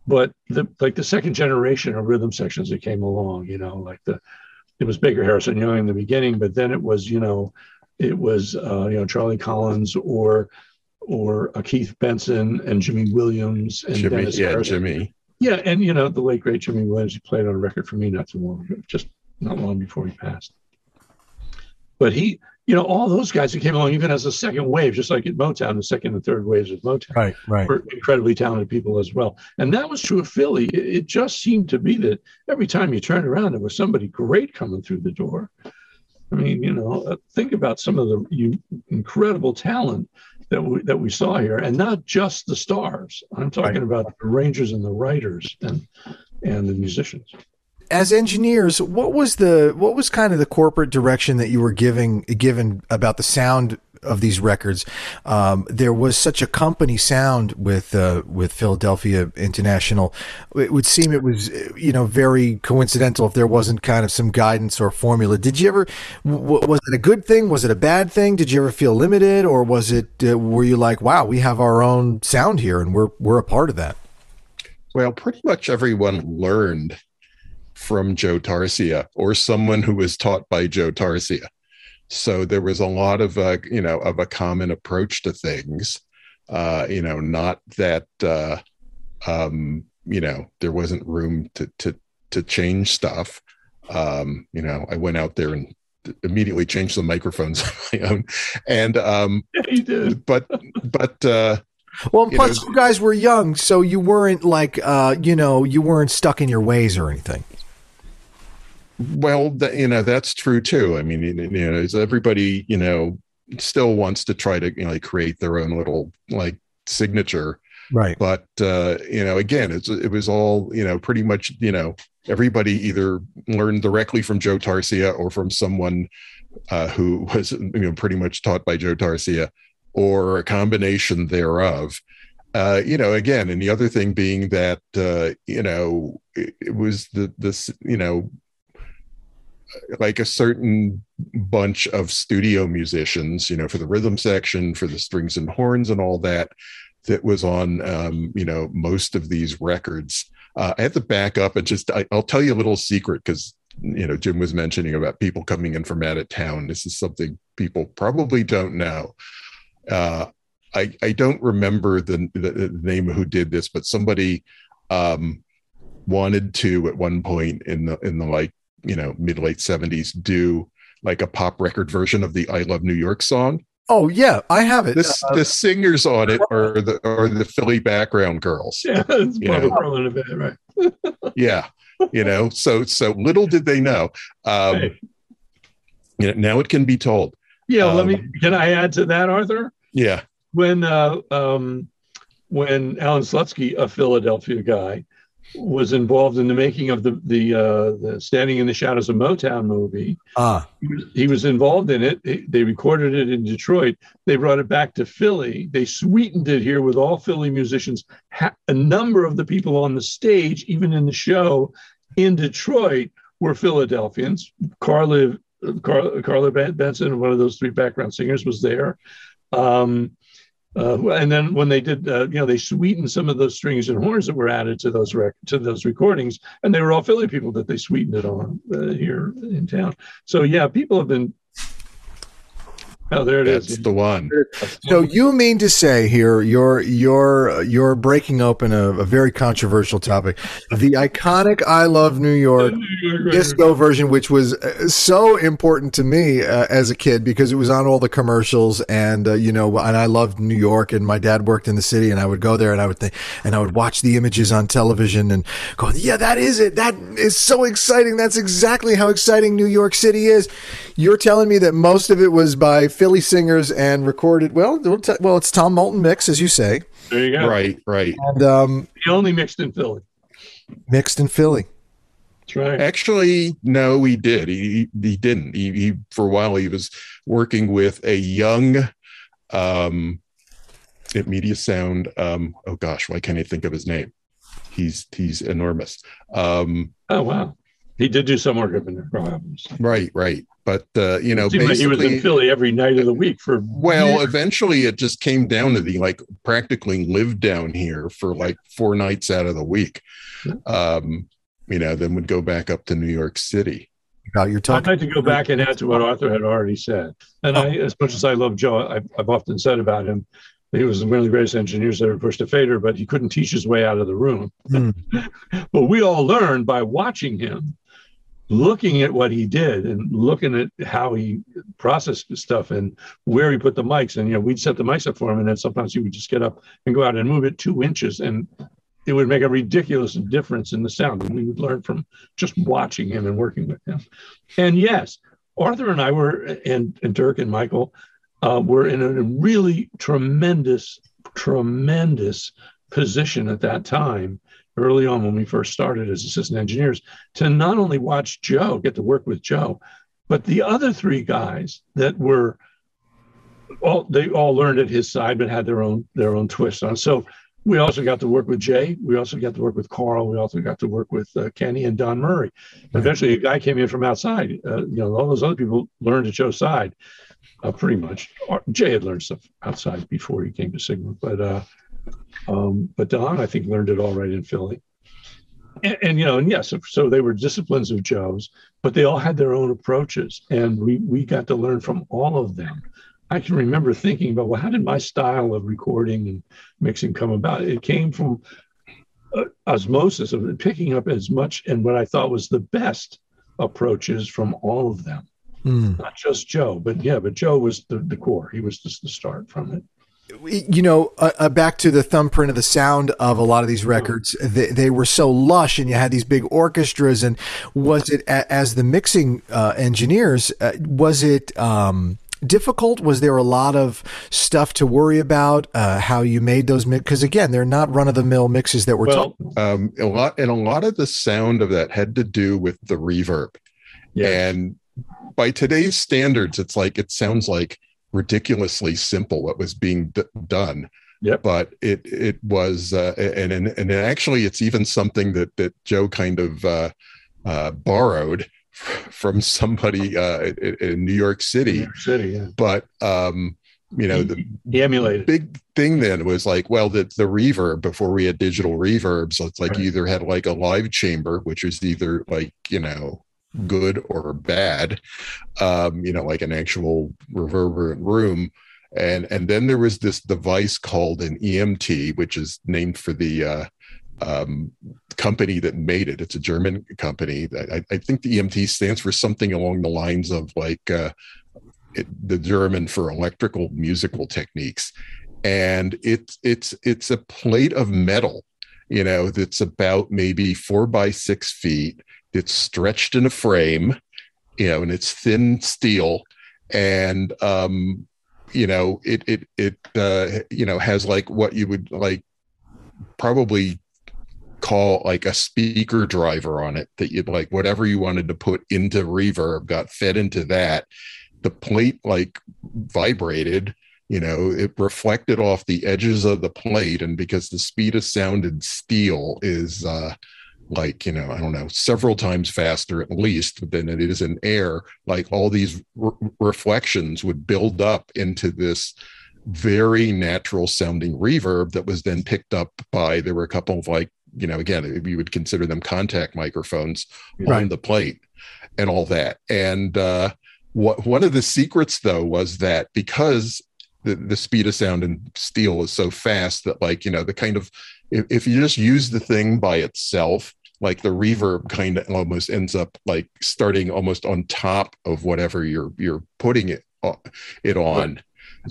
but the like the second generation of rhythm sections that came along, you know, like the it was Baker Harrison Young in the beginning, but then it was, you know, it was, uh, you know, Charlie Collins or, or uh, Keith Benson and Jimmy Williams and Jimmy, Dennis yeah, Harrison. Jimmy. Yeah, and you know the late great Jimmy Williams. He played on a record for me not too long, just not long before he passed. But he, you know, all those guys that came along, even as a second wave, just like at Motown, the second and third waves of Motown, right, right, were incredibly talented people as well. And that was true of Philly. It, it just seemed to be that every time you turned around, there was somebody great coming through the door. I mean, you know, uh, think about some of the you, incredible talent that we, that we saw here, and not just the stars. I'm talking right. about the arrangers and the writers and and the musicians. as engineers, what was the what was kind of the corporate direction that you were giving given about the sound of these records? Um, there was such a company sound with uh, with Philadelphia International. It would seem it was you know very coincidental if there wasn't kind of some guidance or formula. Did you ever w- was it a good thing? Was it a bad thing? Did you ever feel limited, or was it uh, were you like, wow, we have our own sound here and we're we're a part of that? Well, pretty much everyone learned from Joe Tarsia or someone who was taught by Joe Tarsia. So there was a lot of a, you know, of a common approach to things. Uh, you know, not that uh, um, you know, there wasn't room to to to change stuff. Um, you know, I went out there and immediately changed the microphones on my own. And um yeah, you did. but but uh well, plus you, know, you guys were young, so you weren't like, uh, you know, you weren't stuck in your ways or anything. Well, th- you know that's true too. I mean, you know, everybody, you know, still wants to try to you know like create their own little like signature, right? But uh, you know, again, it's it was all you know, pretty much you know, everybody either learned directly from Joe Tarsia or from someone uh, who was you know pretty much taught by Joe Tarsia, or a combination thereof. Uh, you know, again, and the other thing being that uh, you know it, it was the this you know like a certain bunch of studio musicians, you know, for the rhythm section, for the strings and horns and all that, that was on, um, you know, most of these records. Uh, I have to back up and just, I, will tell you a little secret because, you know, Jim was mentioning about people coming in from out of town. This is something people probably don't know. Uh, I, I don't remember the, the, the name who did this, but somebody um, wanted to at one point in the in the like you know mid late 70s do like a pop record version of the I Love New York song. Oh yeah, I have it. This, uh, the singers on it are the are the Philly background girls. Yeah, it's Barbara bit, right? yeah, you know. So so little did they know. Um, hey. You know, now it can be told. Yeah, um, let me. Can I add to that, Arthur? Yeah. When uh, um, when Alan Slutsky, a Philadelphia guy, was involved in the making of the the, uh, the Standing in the Shadows of Motown movie. Ah, he was, he was involved in it. They recorded it in Detroit. They brought it back to Philly. They sweetened it here with all Philly musicians. a number of the people on the stage, even in the show in Detroit, were Philadelphians. Carla Carla, Carla Benson, one of those three background singers, was there. Um, uh, and then when they did, uh, you know, they sweetened some of those strings and horns that were added to those rec- to those recordings, and they were all Philly people that they sweetened it on uh, here in town. So yeah, people have been Oh, there it That's is. the one. So you mean to say here you're you're you're breaking open a, a very controversial topic, the iconic "I Love New York" disco version, which was uh, so important to me uh, as a kid because it was on all the commercials, and uh, you know, and I loved New York, and my dad worked in the city, and I would go there, and I would think, and I would watch the images on television, and go, yeah, that is it. That is so exciting. That's exactly how exciting New York City is. You're telling me that most of it was by Philly singers and recorded. Well, well, it's Tom Moulton mix, as you say. There you go. Right, right. And um, he only mixed in Philly. Mixed in Philly. That's right. Actually, no, he did. He he didn't. He, he for a while he was working with a young um at Media Sound. Um, oh gosh, why can't I think of his name? He's he's enormous. Um, oh wow. He did do some work up in there. Right, right. But uh, you know, basically, like he was in Philly every night of the week for. Well, years. eventually, it just came down to the like practically lived down here for like four nights out of the week. Um, you know, then would go back up to New York City. About your talk. I'd like to go back and add to what Arthur had already said. And I, as much as I love Joe, I've, I've often said about him, he was one of the greatest engineers that ever pushed a fader, but he couldn't teach his way out of the room. Mm. but we all learned by watching him looking at what he did and looking at how he processed stuff and where he put the mics. And, you know, we'd set the mics up for him. And then sometimes he would just get up and go out and move it two inches. And it would make a ridiculous difference in the sound. And we would learn from just watching him and working with him. And yes, Arthur and I were, and, and Dirk and Michael uh, were in a really tremendous, tremendous position at that time, early on when we first started as assistant engineers, to not only watch Joe get to work with Joe, but the other three guys that were all they all learned at his side, but had their own their own twist on. So we also got to work with Jay. We also got to work with Carl. We also got to work with uh, Kenny and Don Murray. Right. Eventually, a guy came in from outside. Uh, you know, all those other people learned at Joe's side, uh, pretty much. Jay had learned stuff outside before he came to Sigma, but uh, um, but Don, I think, learned it all right in Philly. And, and, you know, and yes, so they were disciplines of Joe's, but they all had their own approaches, and we we got to learn from all of them. I can remember thinking about, well, how did my style of recording and mixing come about? It came from uh, osmosis of picking up as much and what I thought was the best approaches from all of them. Mm. Not just Joe, but yeah, but Joe was the, the core. He was just the start from it you know, uh, uh, back to the thumbprint of the sound of a lot of these records, they, they, were so lush, and you had these big orchestras. And was it as the mixing uh, engineers? Uh, was it um, difficult? Was there a lot of stuff to worry about? Uh, how you made those mix? Because again, they're not run of the mill mixes that we're well, talking. Um, a lot, and a lot of the sound of that had to do with the reverb, yes. and by today's standards, it's like it sounds like ridiculously simple what was being d- done. Yep. But it it was uh, and, and and actually it's even something that that Joe kind of uh, uh, borrowed from somebody uh, in New York City. New York City, yeah. But um, you know, the he emulated. big thing then was like, well, the the reverb before we had digital reverbs, it's like right. you either had like a live chamber, which was either like you know good or bad, um, you know, like an actual reverberant room. And and then there was this device called an EMT, which is named for the uh, um, company that made it. It's a German company. I, I, think the EMT stands for something along the lines of like uh, it, the German for electrical musical techniques, and it's it's it's a plate of metal, you know, that's about maybe four by six feet it's stretched in a frame, you know, and it's thin steel, and um, you know, it it it uh, you know has like what you would like probably call like a speaker driver on it that you'd like whatever you wanted to put into reverb got fed into that. The plate like vibrated you know it reflected off the edges of the plate. And because the speed of sound in steel is uh like you know i don't know several times faster at least than it is in air like all these re- reflections would build up into this very natural sounding reverb that was then picked up by there were a couple of like you know again you would consider them contact microphones right. on the plate and all that and uh what one of the secrets though was that because the, the speed of sound in steel is so fast that like you know the kind of if, if you just use the thing by itself like the reverb kind of almost ends up like starting almost on top of whatever you're you're putting it uh, it on.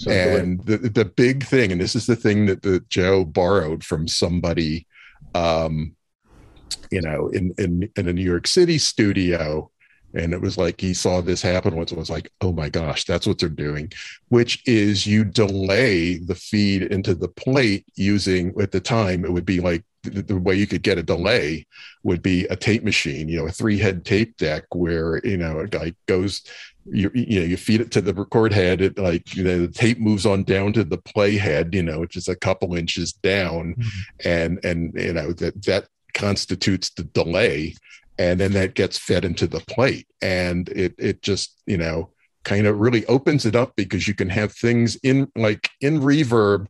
And the, the big thing and this is the thing that the joe borrowed from somebody um you know in in in a new york city studio and it was like he saw this happen once and was like oh my gosh that's what they're doing which is you delay the feed into the plate using at the time it would be like the, the way you could get a delay would be a tape machine you know a three head tape deck where you know a guy goes you you know you feed it to the record head it like you know the tape moves on down to the play head you know which is a couple inches down mm-hmm. and and you know that that constitutes the delay and then that gets fed into the plate and it it just you know kind of really opens it up because you can have things in like in reverb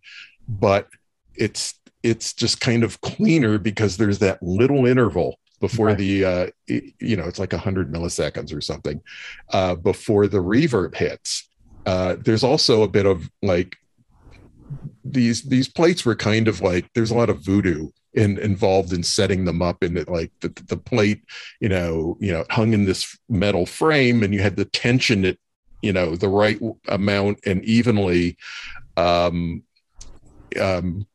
but it's it's just kind of cleaner because there's that little interval before right. the uh you know it's like 100 milliseconds or something uh before the reverb hits uh there's also a bit of like these these plates were kind of like there's a lot of voodoo in, involved in setting them up and like the, the plate you know you know hung in this metal frame and you had to tension it you know the right amount and evenly um um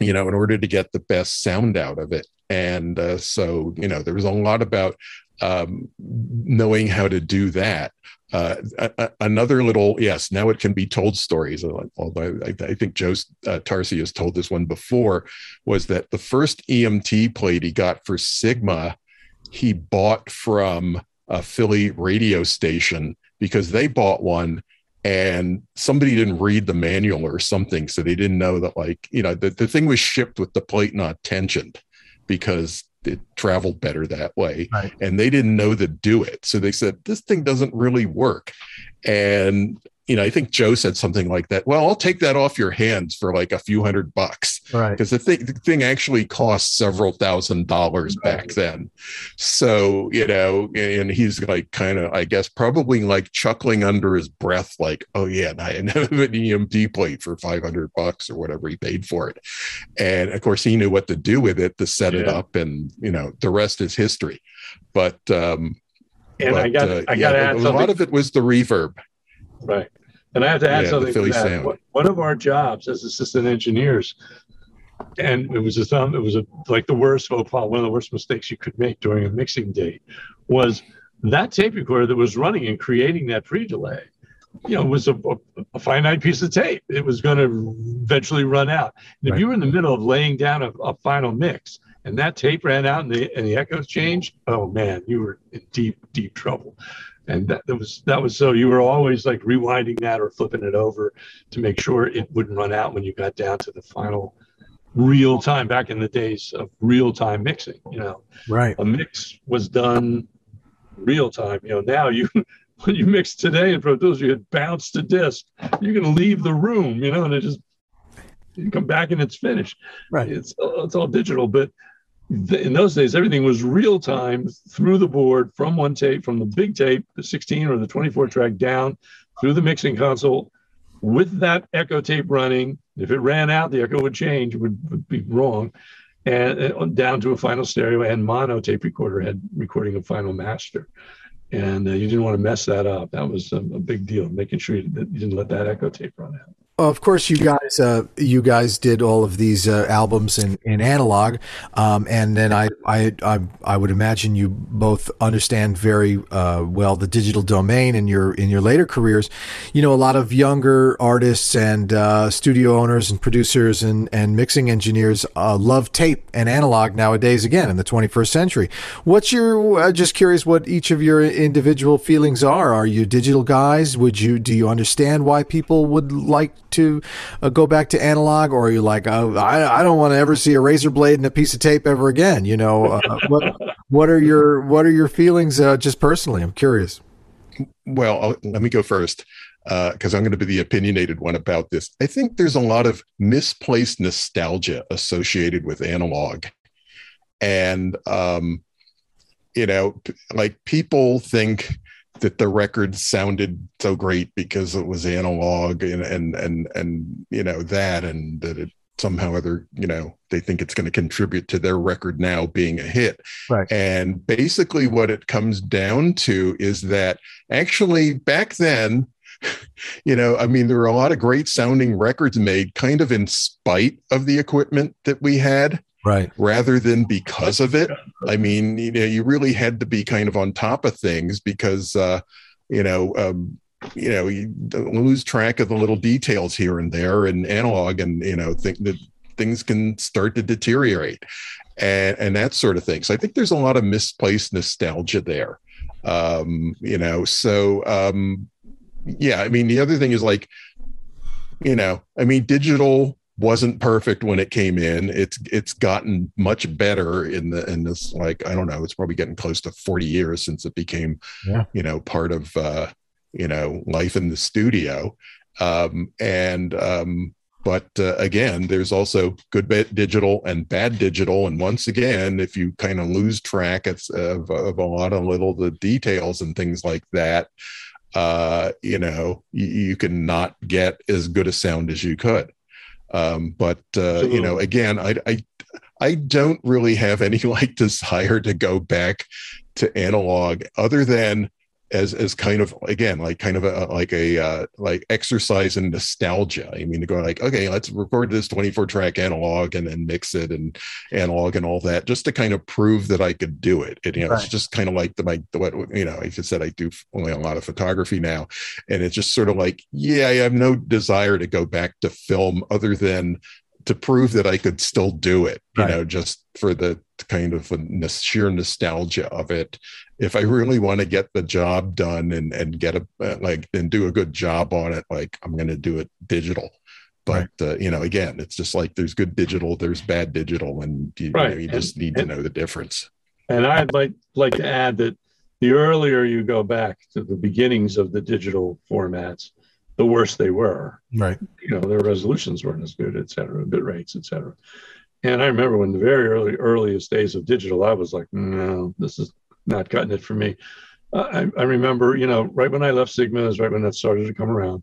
you know in order to get the best sound out of it. And uh, so you know there was a lot about um knowing how to do that. Uh, a, another little yes now it can be told stories. Although i, I think joe uh, Tarsia has told this one before was that the first emt plate he got for sigma he bought from a philly radio station because they bought one and somebody didn't read the manual or something so they didn't know that like you know the, the thing was shipped with the plate not tensioned because it traveled better that way right. and they didn't know to do it so they said this thing doesn't really work and you know, I think Joe said something like that. Well, I'll take that off your hands for like a few hundred bucks, right? Because the thing, the thing actually cost several thousand dollars right. back then. So you know, and he's like kind of, I guess, probably like chuckling under his breath, like, "Oh yeah, I have an EMT plate for five hundred bucks or whatever he paid for it." And of course, he knew what to do with it to set yeah. it up, and you know, the rest is history. But um, and but, I got, uh, I got yeah, a lot of it was the reverb. Right. And I have to add yeah, something to that. One of our jobs as assistant engineers, and it was a thumb, it was a, like the worst faux pas, one of the worst mistakes you could make during a mixing day, was that tape recorder that was running and creating that pre-delay. You know, was a, a, a finite piece of tape. It was going to eventually run out. And if you were in the middle of laying down a, a final mix, and that tape ran out and the and the echoes changed, oh man, you were in deep, deep trouble and that, that, was that was so you were always like rewinding that or flipping it over to make sure it wouldn't run out when you got down to the final real time back in the days of real time mixing you know? Right. A mix was done real time you know? Now you when you mix today in pro tools you hit bounce to disk. You're going to leave the room you know and it just you come back and it's finished. Right. It's it's all digital but in those days, everything was real time through the board from one tape, from the big tape, the 16 or the 24 track down through the mixing console with that echo tape running. If it ran out, the echo would change, would, would be wrong. And, and, down to a final stereo and mono tape recorder had recording a final master. And uh, you didn't want to mess that up. That was a, a big deal, making sure that you didn't let that echo tape run out. Of course, you guys, uh, you guys did all of these uh, albums in, in analog, um, and then I, I, I, I, would imagine you both understand very uh, well the digital domain in your in your later careers. You know, a lot of younger artists and uh, studio owners and producers and and mixing engineers uh, love tape and analog nowadays. Again, in the 21st century, what's your? Uh, just curious, what each of your individual feelings are. Are you digital guys? Would you do you understand why people would like to uh, go back to analog, or are you like, oh, I, I don't want to ever see a razor blade and a piece of tape ever again? You know, uh, what, what are your what are your feelings uh, just personally? I'm curious. Well, I'll, let me go first because uh, I'm going to be the opinionated one about this. I think there's a lot of misplaced nostalgia associated with analog, and um, you know, like people think that the record sounded so great because it was analog and and and and you know that and that it somehow other you know they think it's going to contribute to their record now being a hit. Right. And basically what it comes down to is that actually back then you know i mean there were a lot of great sounding records made kind of in spite of the equipment that we had right. rather than because of it. I mean you know you really had to be kind of on top of things because uh you know um you know you lose track of the little details here and there and analog and you know think that things can start to deteriorate and and that sort of thing. So i think there's a lot of misplaced nostalgia there. Um you know so um yeah i mean the other thing is like you know i mean digital wasn't perfect when it came in. It's it's gotten much better in the in this like I don't know. It's probably getting close to forty years since it became, yeah. you know, part of uh, you know life in the studio. Um, and um, but uh, again, there's also good digital and bad digital. And once again, if you kind of lose track of, of, of a lot of little the details and things like that, uh, you know, you, you can not get as good a sound as you could. Um, but uh, you know, again, I, I I don't really have any like desire to go back to analog, other than as as kind of again like kind of a like a uh, like exercise in nostalgia. I mean, to go like, okay, let's record this 24 track analog and then mix it and analog and all that, just to kind of prove that I could do it. And you know, right. it's just kind of like the my the, what you know, I said, I do only a lot of photography now, and it's just sort of like, yeah, I have no desire to go back to film other than to prove that I could still do it, you right. know, just for the kind of a sheer nostalgia of it. If I really want to get the job done and and get a uh, like and do a good job on it, like I'm going to do it digital. But right. uh, you know, again, it's just like there's good digital, there's bad digital, and you, right. you, know, you just need and, to know the difference. And I'd like like to add that the earlier you go back to the beginnings of the digital formats, the worse they were. Right. You know, their resolutions weren't as good, et cetera, bit rates, et cetera. And I remember when the very early, earliest days of digital, I was like, no, this is not cutting it for me. Uh, I, I, remember, you know, right when I left Sigma is right when that started to come around.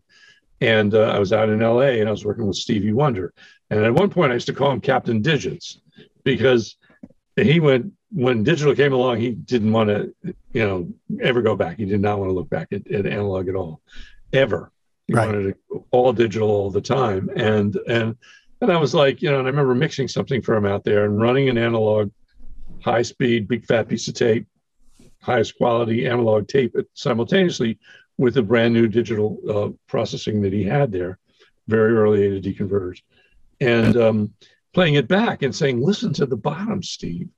And uh, I was out in LA and I was working with Stevie Wonder. And at one point I used to call him Captain Digits because he went, when digital came along, he didn't want to, you know, ever go back. He did not want to look back at, at analog at all, ever. He right. wanted it all digital all the time. And and and I was like, you know, and I remember mixing something for him out there and running an analog, high speed, big fat piece of tape, highest quality analog tape simultaneously with the brand new digital uh, processing that he had there, very early A to D converters, and um, playing it back and saying, listen to the bottom, Steve.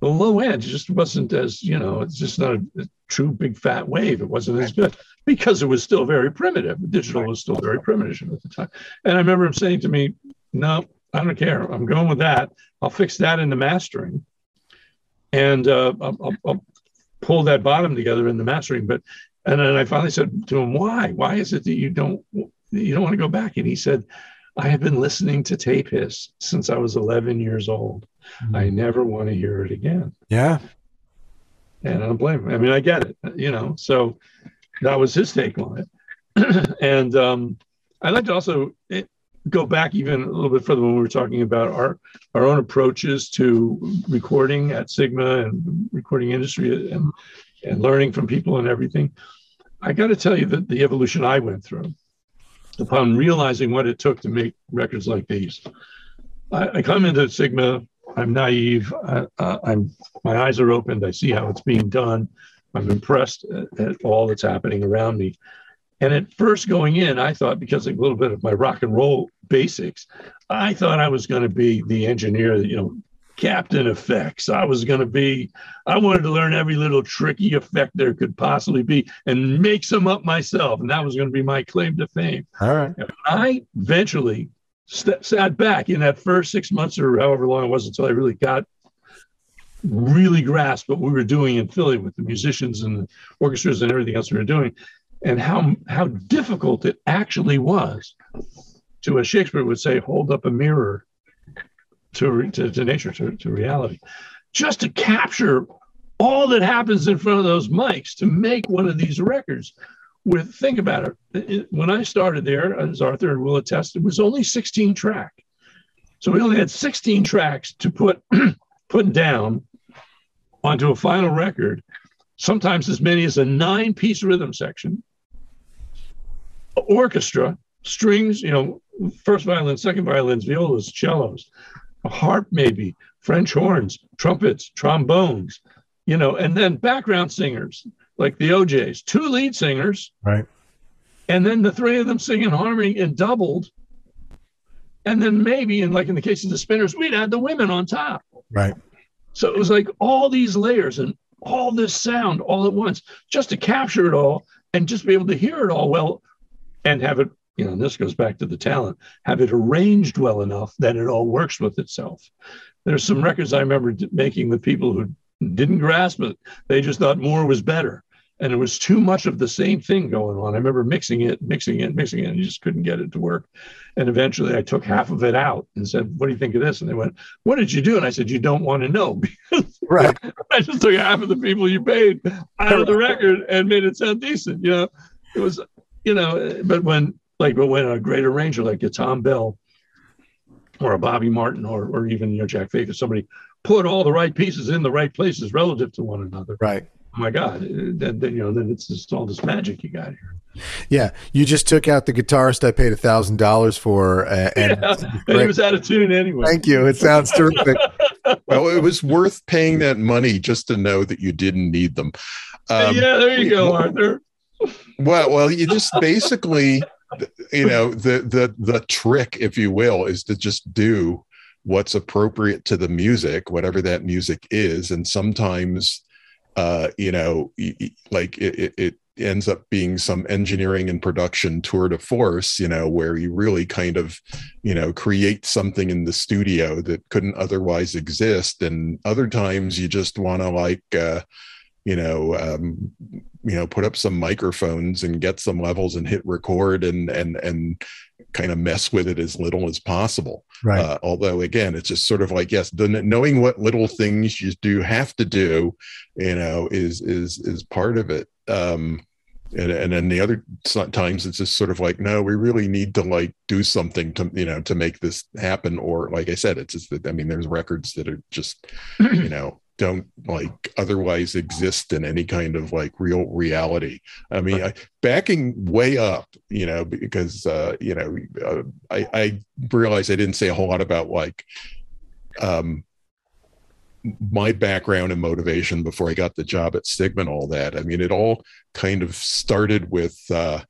The low end just wasn't as, you know, it's just not a, a true big fat wave. It wasn't as good because it was still very primitive. Digital was still very primitive at the time. And I remember him saying to me, No, I don't care. I'm going with that. I'll fix that in the mastering. And uh, I'll, I'll, I'll, pull that bottom together in the mastering. But and then I finally said to him, Why? Why is it that you don't you don't want to go back? And he said, I have been listening to tape hiss since I was 11 years old. Mm-hmm. I never want to hear it again. Yeah. And I don't blame him. I mean, I get it, you know. So that was his take on it. and um, I'd like to also go back even a little bit further when we were talking about our our own approaches to recording at Sigma and recording industry and and learning from people and everything. I got to tell you that the evolution I went through upon realizing what it took to make records like these. I, I come into Sigma. I'm naive. I, am my eyes are opened. I see how it's being done. I'm impressed at, at, all that's happening around me. And at first going in, I thought because of a little bit of my rock and roll basics, I thought I was going to be the engineer, you know, captain effects. I was going to be, I wanted to learn every little tricky effect there could possibly be and make some up myself. And that was going to be my claim to fame. All right. And I eventually st- sat back in that first six months or however long it was until I really got really grasped what we were doing in Philly with the musicians and the orchestras and everything else we were doing, and how how difficult it actually was to, as Shakespeare would say, hold up a mirror to, to, to nature, to, to reality, just to capture all that happens in front of those mics to make one of these records. With think about it, it when I started there, as Arthur will attest, it was only 16 track. So we only had 16 tracks to put put down onto a final record, sometimes as many as a nine piece rhythm section, orchestra, strings, you know, first violin, second violins, violas, cellos, a harp, maybe, French horns, trumpets, trombones, you know, and then background singers like the OJs, two lead singers. Right. And then the three of them singing harmony and doubled. And then maybe, and like in the case of the spinners, we'd add the women on top. Right. So it was like all these layers and all this sound all at once just to capture it all and just be able to hear it all well and have it, you know, and this goes back to the talent, have it arranged well enough that it all works with itself. There's some records I remember making with people who didn't grasp it. They just thought more was better and it was too much of the same thing going on. I remember mixing it, mixing it, mixing it, and you just couldn't get it to work. And eventually I took half of it out and said, What do you think of this? And they went, What did you do? And I said, You don't want to know because right. I just took half of the people you paid out of the record and made it sound decent. You know, it was, you know, but when like but when a great arranger like a Thom Bell or a Bobby Martin or or even you know Jack Faith or somebody put all the right pieces in the right places relative to one another. Right oh my God, then, then you know, then it's just all this magic you got here. Yeah, you just took out the guitarist I paid a thousand dollars for, uh, and, yeah, and he was out of tune anyway. Thank you. It sounds terrific. well, it was worth paying that money just to know that you didn't need them. Um, yeah, there you go, Arthur. Well, well, you just basically, you know, the the the trick, if you will, is to just do what's appropriate to the music, whatever that music is, and sometimes, uh, you know, like it, it ends up being some engineering and production tour de force, you know, where you really kind of, you know, create something in the studio that couldn't otherwise exist. And other times you just want to like, uh, you know, um, you know, put up some microphones and get some levels and hit record and and and kind of mess with it as little as possible. Right. Uh, although again, it's just sort of like yes, the, knowing what little things you do have to do, you know, is is is part of it. Um, and and then the other times it's just sort of like no, we really need to like do something to you know to make this happen. Or like I said, it's just that I mean, there's records that are just you know don't like otherwise exist in any kind of like real reality. I mean, I, backing way up, you know, because uh, you know, uh, I, I realized I didn't say a whole lot about like um, my background and motivation before I got the job at Sigma and all that. I mean, it all kind of started with, uh,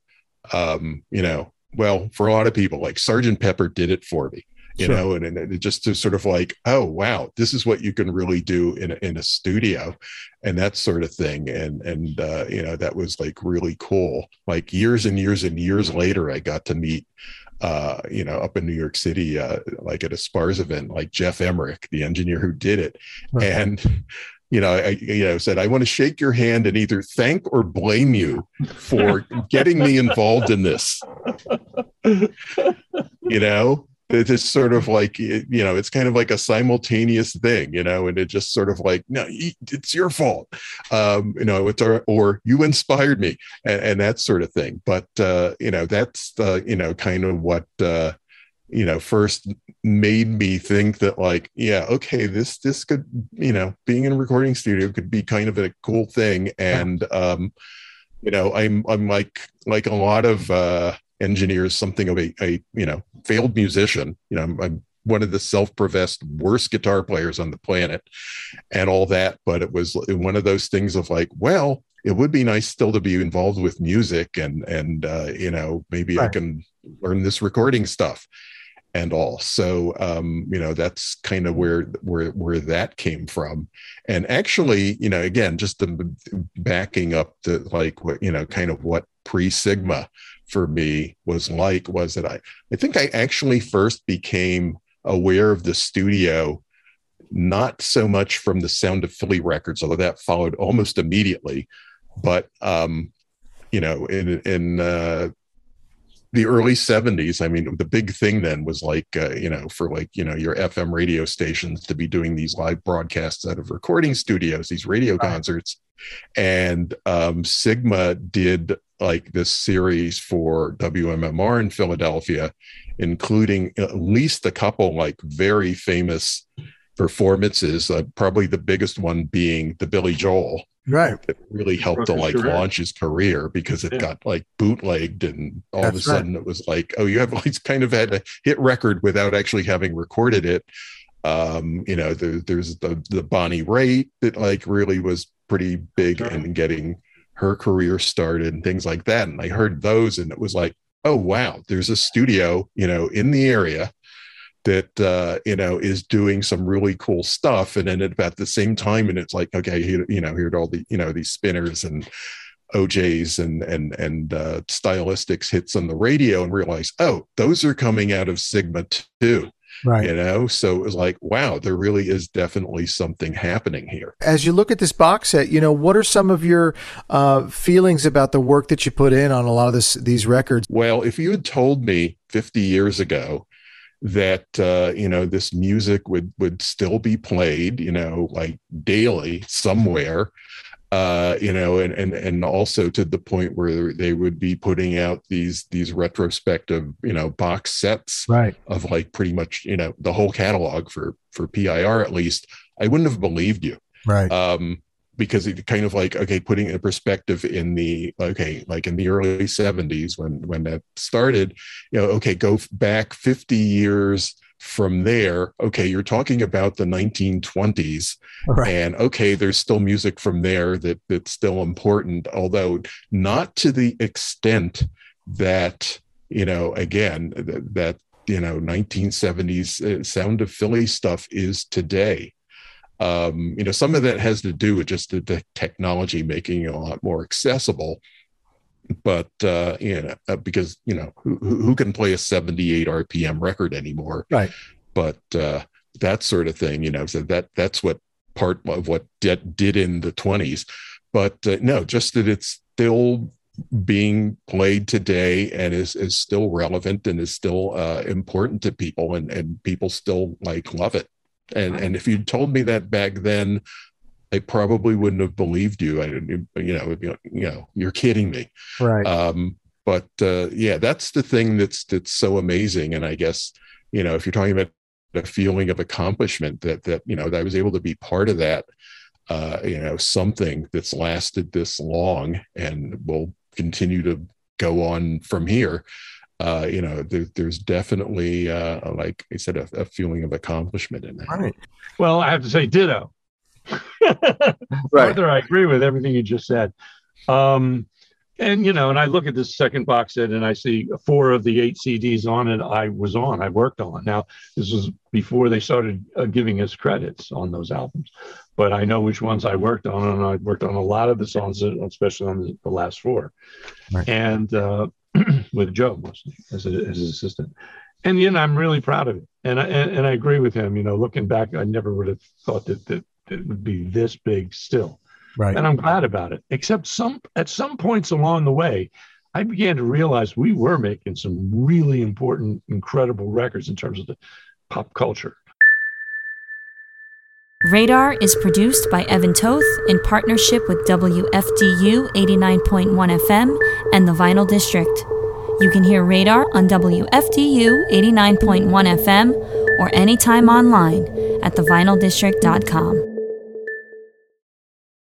um, you know, well, for a lot of people, like Sergeant Pepper did it for me you sure. know, and, and it just to sort of like, oh wow, this is what you can really do in a, in a studio, and that sort of thing, and and uh, you know that was like really cool. Like years and years and years later, I got to meet. Uh, you know, up in New York City, uh, like at a SPARS event, like Geoff Emerick, the engineer who did it, okay. and you know, I you know said I want to shake your hand and either thank or blame you for getting me involved in this. You know, it's just sort of like you know it's kind of like a simultaneous thing you know and it just sort of like no it's your fault. Um you know it's our, or you inspired me and, and, that sort of thing. But uh you know that's the you know kind of what uh you know first made me think that like yeah okay this this could you know being in a recording studio could be kind of a cool thing. And um you know i'm i'm like like a lot of uh engineers something of a, a you know failed musician. You know I'm, I'm one of the self-professed worst guitar players on the planet and all that. But it was one of those things of like well it would be nice still to be involved with music and and uh, you know maybe right. i can learn this recording stuff and all. So um, you know that's kind of where where where that came from. And actually you know again just the backing up to like what you know kind of what pre sigma for me was like was that I I think I actually first became aware of the studio not so much from the sound of Philly records, although that followed almost immediately, but um, you know, in in uh, the early 70s i mean the big thing then was like uh, you know for like you know your fm radio stations to be doing these live broadcasts out of recording studios these radio right. concerts and um, sigma did like this series for WMMR in Philadelphia, including at least a couple like very famous performances. Uh, probably the biggest one being the Billy Joel, right? That really helped to like career. launch his career because it yeah. got like bootlegged, and all That's of a sudden right. it was like, oh, you have like kind of had a hit record without actually having recorded it. Um, you know, there, there's the the Bonnie Raitt that like really was pretty big sure. in getting her career started and things like that. And I heard those and it was like, oh, wow, there's a studio, you know, in the area that, uh, you know, is doing some really cool stuff. And then at about the same time, and it's like, okay, you know, here's all the, you know, these spinners and, OJs and and and uh, stylistics hits on the radio and realize, oh, those are coming out of Sigma too right. you know? So it was like wow there really is definitely something happening here. As you look at this box set you know what are some of your uh, feelings about the work that you put in on a lot of this these records? Well if you had told me 50 years ago that uh, you know this music would would still be played you know like daily somewhere uh, you know, and and and also to the point where they would be putting out these these retrospective, you know, box sets right. of like pretty much, you know, the whole catalog for for PIR at least. I wouldn't have believed you, right? Um, because it kind of like okay putting in perspective in the okay like in the early 70s when when that started you know okay go back 50 years from there okay you're talking about the 1920s right. and okay there's still music from there that that's still important although not to the extent that you know again that, that you know 1970s uh, sound of philly stuff is today um, you know, some of that has to do with just the, the technology making it a lot more accessible. But uh, you know, uh, because you know, who, who can play a 78 RPM record anymore? Right. But uh, that sort of thing, you know, so that that's what part of what did, did in the 20s. But uh, no, just that it's still being played today and is is still relevant and is still uh, important to people and and people still like love it and and if you'd told me that back then, I probably wouldn't have believed you. I, you know, you know, you're kidding me. Right. Um, but uh, yeah, that's the thing that's that's so amazing. And I guess you know, if you're talking about a feeling of accomplishment, that that you know, that I was able to be part of that. Uh, you know, something that's lasted this long and will continue to go on from here uh, you know, there, there's definitely, uh, like I said, a, a, feeling of accomplishment in that. Right. Well, I have to say, ditto. Right. I agree with everything you just said. Um, and you know, and I look at this second box set and I see four of the eight CDs on it. I was on, I worked on. Now, this was before they started uh, giving us credits on those albums, but I know which ones I worked on, and I worked on a lot of the songs, especially on the, the last four. Right. And uh, with Joe mostly as, a, as his assistant. And you know, I'm really proud of it. And I, and, and I agree with him. You know, looking back, I never would have thought that, that it would be this big still. Right. And I'm glad about it. Except some at some points along the way, I began to realize we were making some really important, incredible records in terms of the pop culture. Radar is produced by Evan Toth in partnership with WFDU 89.1 FM and the Vinyl District. You can hear Radar on WFDU 89.1 FM or anytime online at thevinyldistrict.com.